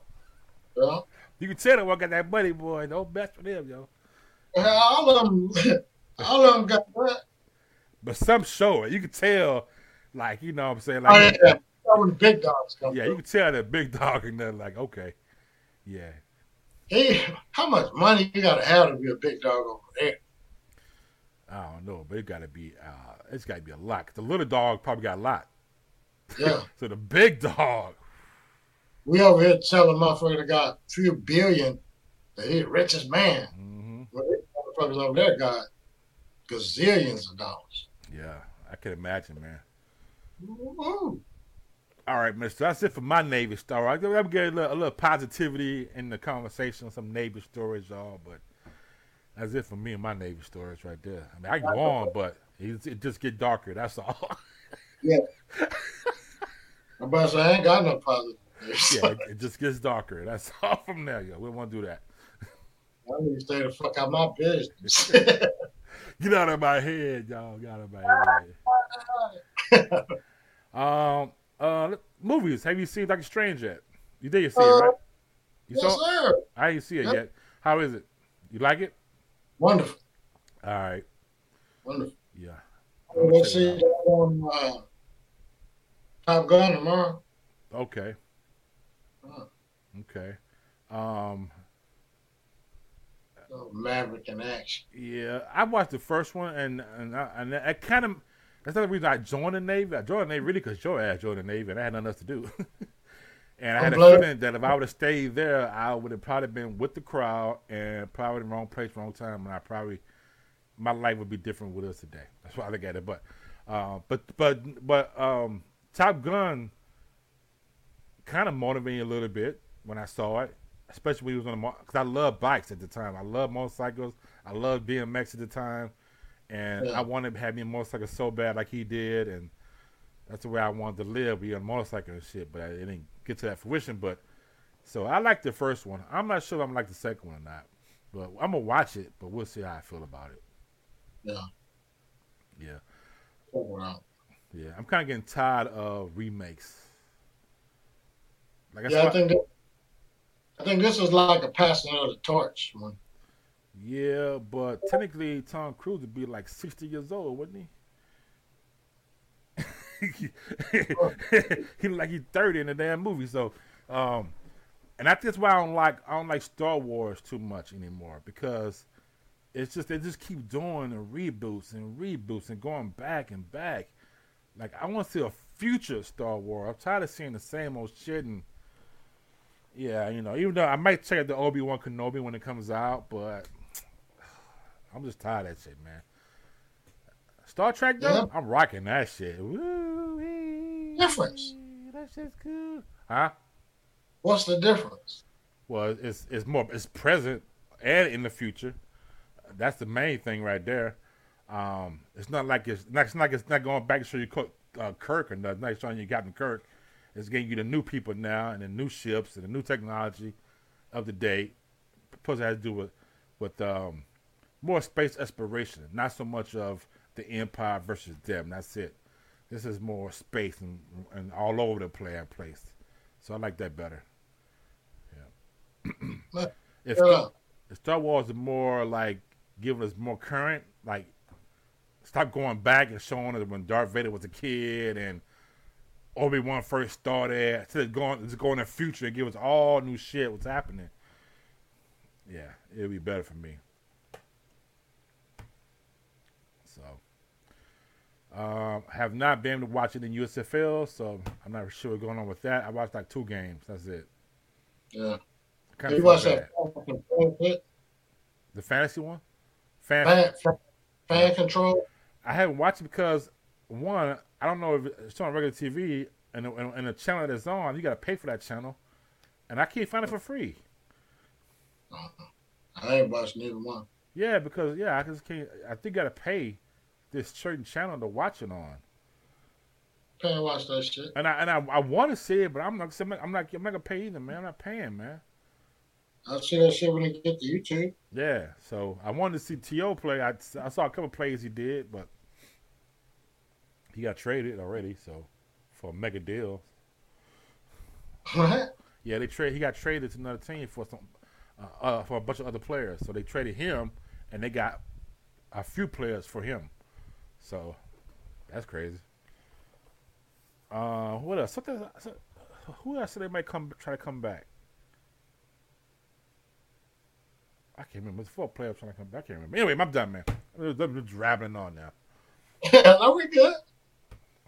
Yeah. You can tell him what got that money, boy. Don't mess with him, yo. all of them, all of them got that. But some show it. You can tell, like, you know what I'm saying? Like, oh, yeah. the big dogs come Yeah, through. you can tell that big dog and they're like, okay. Yeah. Hey, how much money you got to have to be a big dog over there? I don't know, but it got to be, uh, it's got to be a lot. The little dog probably got a lot. Yeah. so the big dog. We over here telling motherfucker that got a few billion that he the richest man. Mm-hmm. But motherfuckers over there got gazillions of dollars. Yeah, I can imagine, man. Woo-hoo. All right, Mister. That's it for my Navy story. I'm gonna get a little, a little positivity in the conversation, some Navy stories, y'all. But that's it for me and my Navy stories right there. I mean, I can go on, but it, it just get darker. That's all. yeah. I'm about to say, I ain't got no positive. yeah, it, just gets darker. That's all from there, yo. We don't want to do that. I need to stay the fuck out of my business. Get out of my head, y'all. Get out of my head. um, uh, movies. Have you seen Doctor Strange yet? You did you see uh, it, right? You yes, saw? sir. I didn't see it yep. yet. How is it? You like it? Wonderful. All right. Wonderful. Yeah. We'll see on uh, Top Gun tomorrow. Okay. Uh, Okay. Um. so Maverick in action. Yeah, I watched the first one, and and I, and I kind of that's not the reason I joined the Navy. I joined the Navy really because your ass joined the Navy, and I had nothing else to do. and I had a I'm feeling that if I would have stayed there, I would have probably been with the crowd and probably in the wrong place, wrong time, and I probably my life would be different with us today. That's why I look at it. But, uh, but but but um, Top Gun kind of motivated me a little bit when I saw it, especially when he was on the because I love bikes at the time. I love motorcycles. I loved BMX at the time, and Yeah. I wanted to have me a motorcycle so bad like he did, and that's the way I wanted to live, be on a motorcycle and shit. But I didn't get to that fruition. But so I like the first one. I'm not sure if I'm like the second one or not, but I'm gonna watch it. But we'll see how I feel about it. Yeah. Yeah, out. yeah. I'm kind of getting tired of remakes. Like I Yeah, I think that, I think this is like a passing of the torch one. Yeah, but technically Tom Cruise would be like sixty years old, wouldn't he? he like he's thirty in the damn movie. So, um, and that's why I don't like I don't like Star Wars too much anymore because it's just they just keep doing the reboots and reboots and going back and back. Like I want to see a future Star Wars. I'm tired of seeing the same old shit and. Yeah, you know, even though I might check out the Obi Wan Kenobi when it comes out, but I'm just tired of that shit, man. Star Trek though, Yeah. I'm rocking that shit. Woo Difference. That shit's good. Huh? What's the difference? Well, it's it's more it's present and in the future. That's the main thing right there. Um, it's not like it's not, it's not like it's not going back to show you uh, Kirk or nothing. It's not showing you Captain Kirk. It's getting you the new people now and the new ships and the new technology of the day. Plus, it has to do with with um, more space exploration, not so much of the Empire versus them. That's it. This is more space and, and all over the play place. So I like that better. Yeah. if, Yeah. if Star Wars is more like giving us more current, like stop going back and showing us when Darth Vader was a kid and Obi Wan first started. Instead of going, just going in the future and give us all new shit. What's happening? Yeah, it'd be better for me. So, um, have not been able to watch it in USFL, so I'm not sure what's going on with that. I watched like two games. That's it. Yeah. Kind You watch that fan control clip? The fantasy one. Fan- fan, fan, fan control? I haven't watched it because one, I don't know if it's on regular TV and the, and the channel that's on, you got to pay for that channel, and I can't find it for free. Uh, I ain't watched neither one. Yeah, because yeah, I just can't. I think got to pay this certain channel to watch it on, Can't watch that shit. and I and I, I want to see it, but I'm not. I'm not. I'm not, gonna pay either, man. I'm not paying, man. I'll see that shit when it get to YouTube. Yeah, so I wanted to see To play. I, I saw a couple plays he did, but he got traded already, so for a mega deal. What? Yeah, they trade. He got traded to another team for some, uh, uh, for a bunch of other players. So they traded him, and they got a few players for him. So that's crazy. Uh, what else? Something. Who else said they might come try to come back? I can't remember. There's four players trying to come back. I can't remember. Anyway, I'm done, man. I'm just- I'm just rambling on now. Are we good?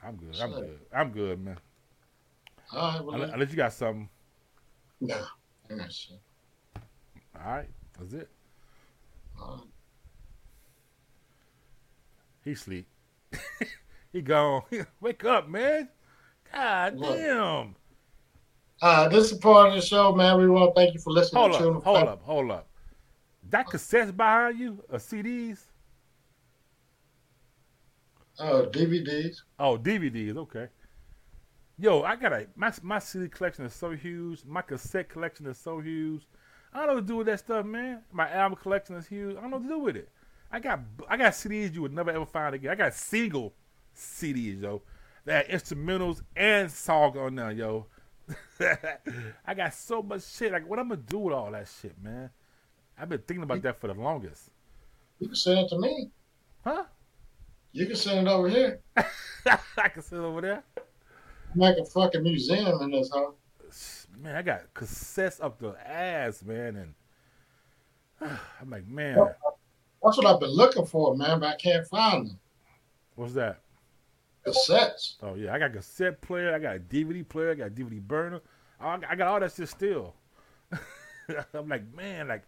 I'm good. I'm good. I'm good, man. All right, well, Unless, unless you got something. nah. I got shit. All right, that's it. All right. He sleep. he gone. Wake up, man. God What? damn. Uh, this is part of the show, man. We want to thank you for listening Hold to up, hold up, hold up. That cassettes behind you, or CDs? Oh, DVDs. Oh, DVDs. Okay. Yo, I got a my my CD collection is so huge. My cassette collection is so huge. I don't know what to do with that stuff, man. My album collection is huge. I don't know what to do with it. I got I got CDs you would never ever find again. I got single CDs, yo. That instrumentals and song on there, yo. I got so much shit. Like, what I'm gonna do with all that shit, man? I've been thinking about that for the longest. You can send it to me. Huh? You can send it over here. I can send it over there. Like a fucking museum in this house. Man, I got cassettes up the ass, man, and I'm like, man, That's what I've been looking for, man, but I can't find them. what's that? Cassettes. Oh yeah, I got cassette player, I got a DVD player, I got a DVD burner. Oh, I I got all that shit still. I'm like, man, like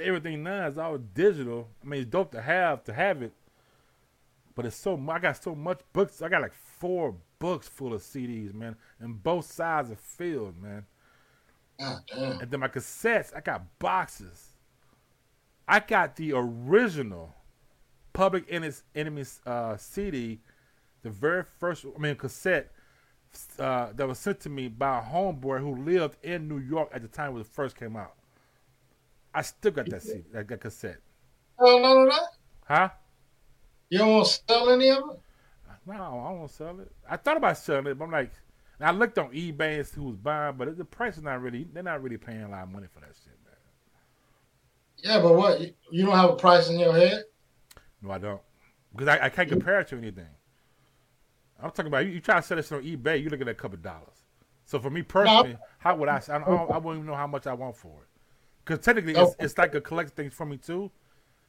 everything now is all digital. I mean, it's dope to have to have it, but it's so I got so much books. I got like four books full of CDs, man, and both sides are filled, man. God. And then my cassettes, I got boxes. I got the original Public Enemies uh, CD, the very first, I mean, cassette uh, that was sent to me by a homeboy who lived in New York at the time when it first came out. I still got that CD, that, that cassette. Oh, none of that? Huh? You don't want to sell any of it? No, I don't want to sell it. I thought about selling it, but I'm like, I looked on eBay and see who was buying, but the price is not really, they're not really paying a lot of money for that shit. Yeah, but what? You, don't have a price in your head? No, I don't. Because I, I can't compare it to anything. I'm talking about you, you try to sell this on eBay, you're looking at a couple dollars. So for me personally, how would I? I, don't, I wouldn't even know how much I want for it. Because technically, it's, it's like a collector thing for me too.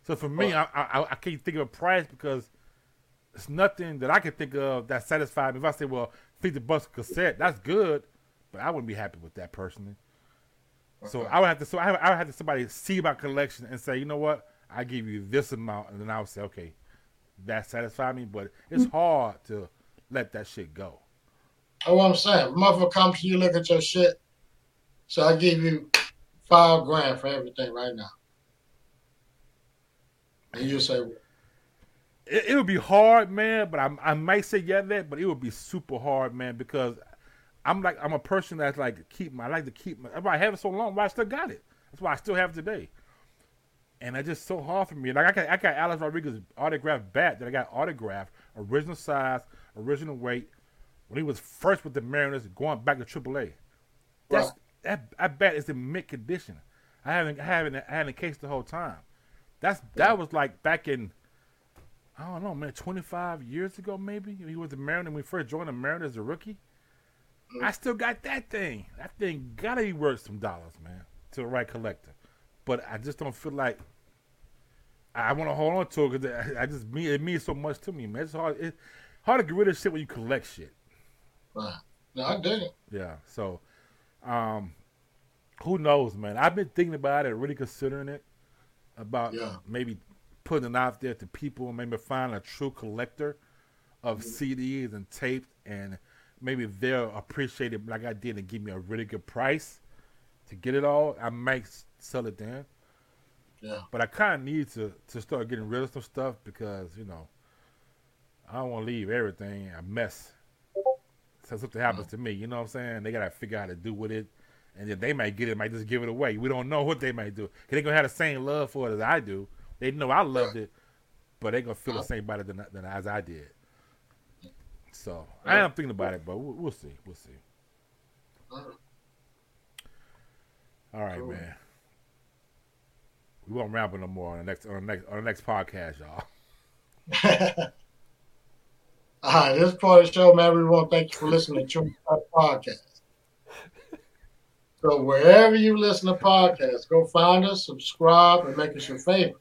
So for me, I, I I can't think of a price because it's nothing that I can think of that satisfies me. If I say, well, fifty bucks a cassette, that's good, but I wouldn't be happy with that personally. So I would have to. So I would, I would have to somebody see my collection and say, you know what, I give you this amount, and then I would say, okay, that satisfies me. But it's hard to let that shit go. What I'm saying. Motherfucker comes to you, look at your shit. So I give you five grand for everything right now. And you say, It, it would be hard, man. But I I might say yeah that, but it would be super hard, man, because I'm like I'm a person that's like keep my I like to keep my. That's why I have it so long. Why I still got it. That's why I still have it today. And it's just so hard for me. Like I got I got Alex Rodriguez autographed bat that I got autographed, original size, original weight, when he was first with the Mariners, going back to AAA. That's that that bat is in mint condition. I haven't I haven't I had a case the whole time. That's that was like back in I don't know, man, 25 years ago, maybe. He was the Mariners when we first joined the Mariners as a rookie. I still got that thing. That thing gotta be worth some dollars, man, to the right collector. But I just don't feel like I want to hold on to it because I just mean it means so much to me, man. It's hard. It's hard to get rid of shit when you collect shit. right. No, I dig it. Yeah. So, um, who knows, man? I've been thinking about it, really considering it, about Yeah. maybe putting it out there to people, maybe find a true collector of CDs and tapes, and maybe they'll appreciate it like I did and give me a really good price to get it all. I might sell it then, Yeah. but I kind of need to to start getting rid of some stuff because you know I don't want to leave everything a mess. So something happens to me, you know what I'm saying? They gotta figure out how to do with it, and then they might get it, might just give it away. We don't know what they might do. 'Cause they gonna have the same love for it as I do. They know I loved it, but they gonna feel the same about it than, than as I did. So I am thinking about it, but we'll, we'll see. We'll see. Alright. Cool. man. We won't ramble no more on the next on the next on the next podcast, y'all. All right, this part of the show, man. We want to thank you for listening to our podcast. So wherever you listen to podcasts, go find us, subscribe, and make us your favorite.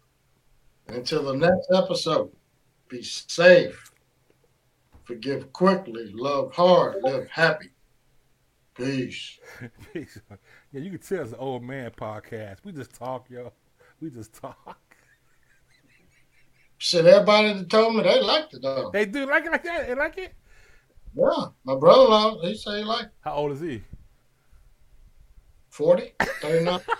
Until the next episode, be safe, forgive quickly, love hard, live happy. Peace. Peace. yeah, you can tell it's an old man podcast. We just talk, yo. We just talk. Shit, everybody that told me they liked it though. They do like it like that. They like it. Yeah, my brother-in-law, he say he like How old is he? 40, 39.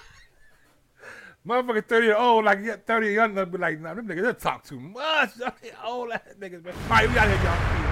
Motherfucker, thirty year old, like thirty year young, be like, nah, them niggas they talk too much. Old ass niggas, man. All right, we out here, y'all.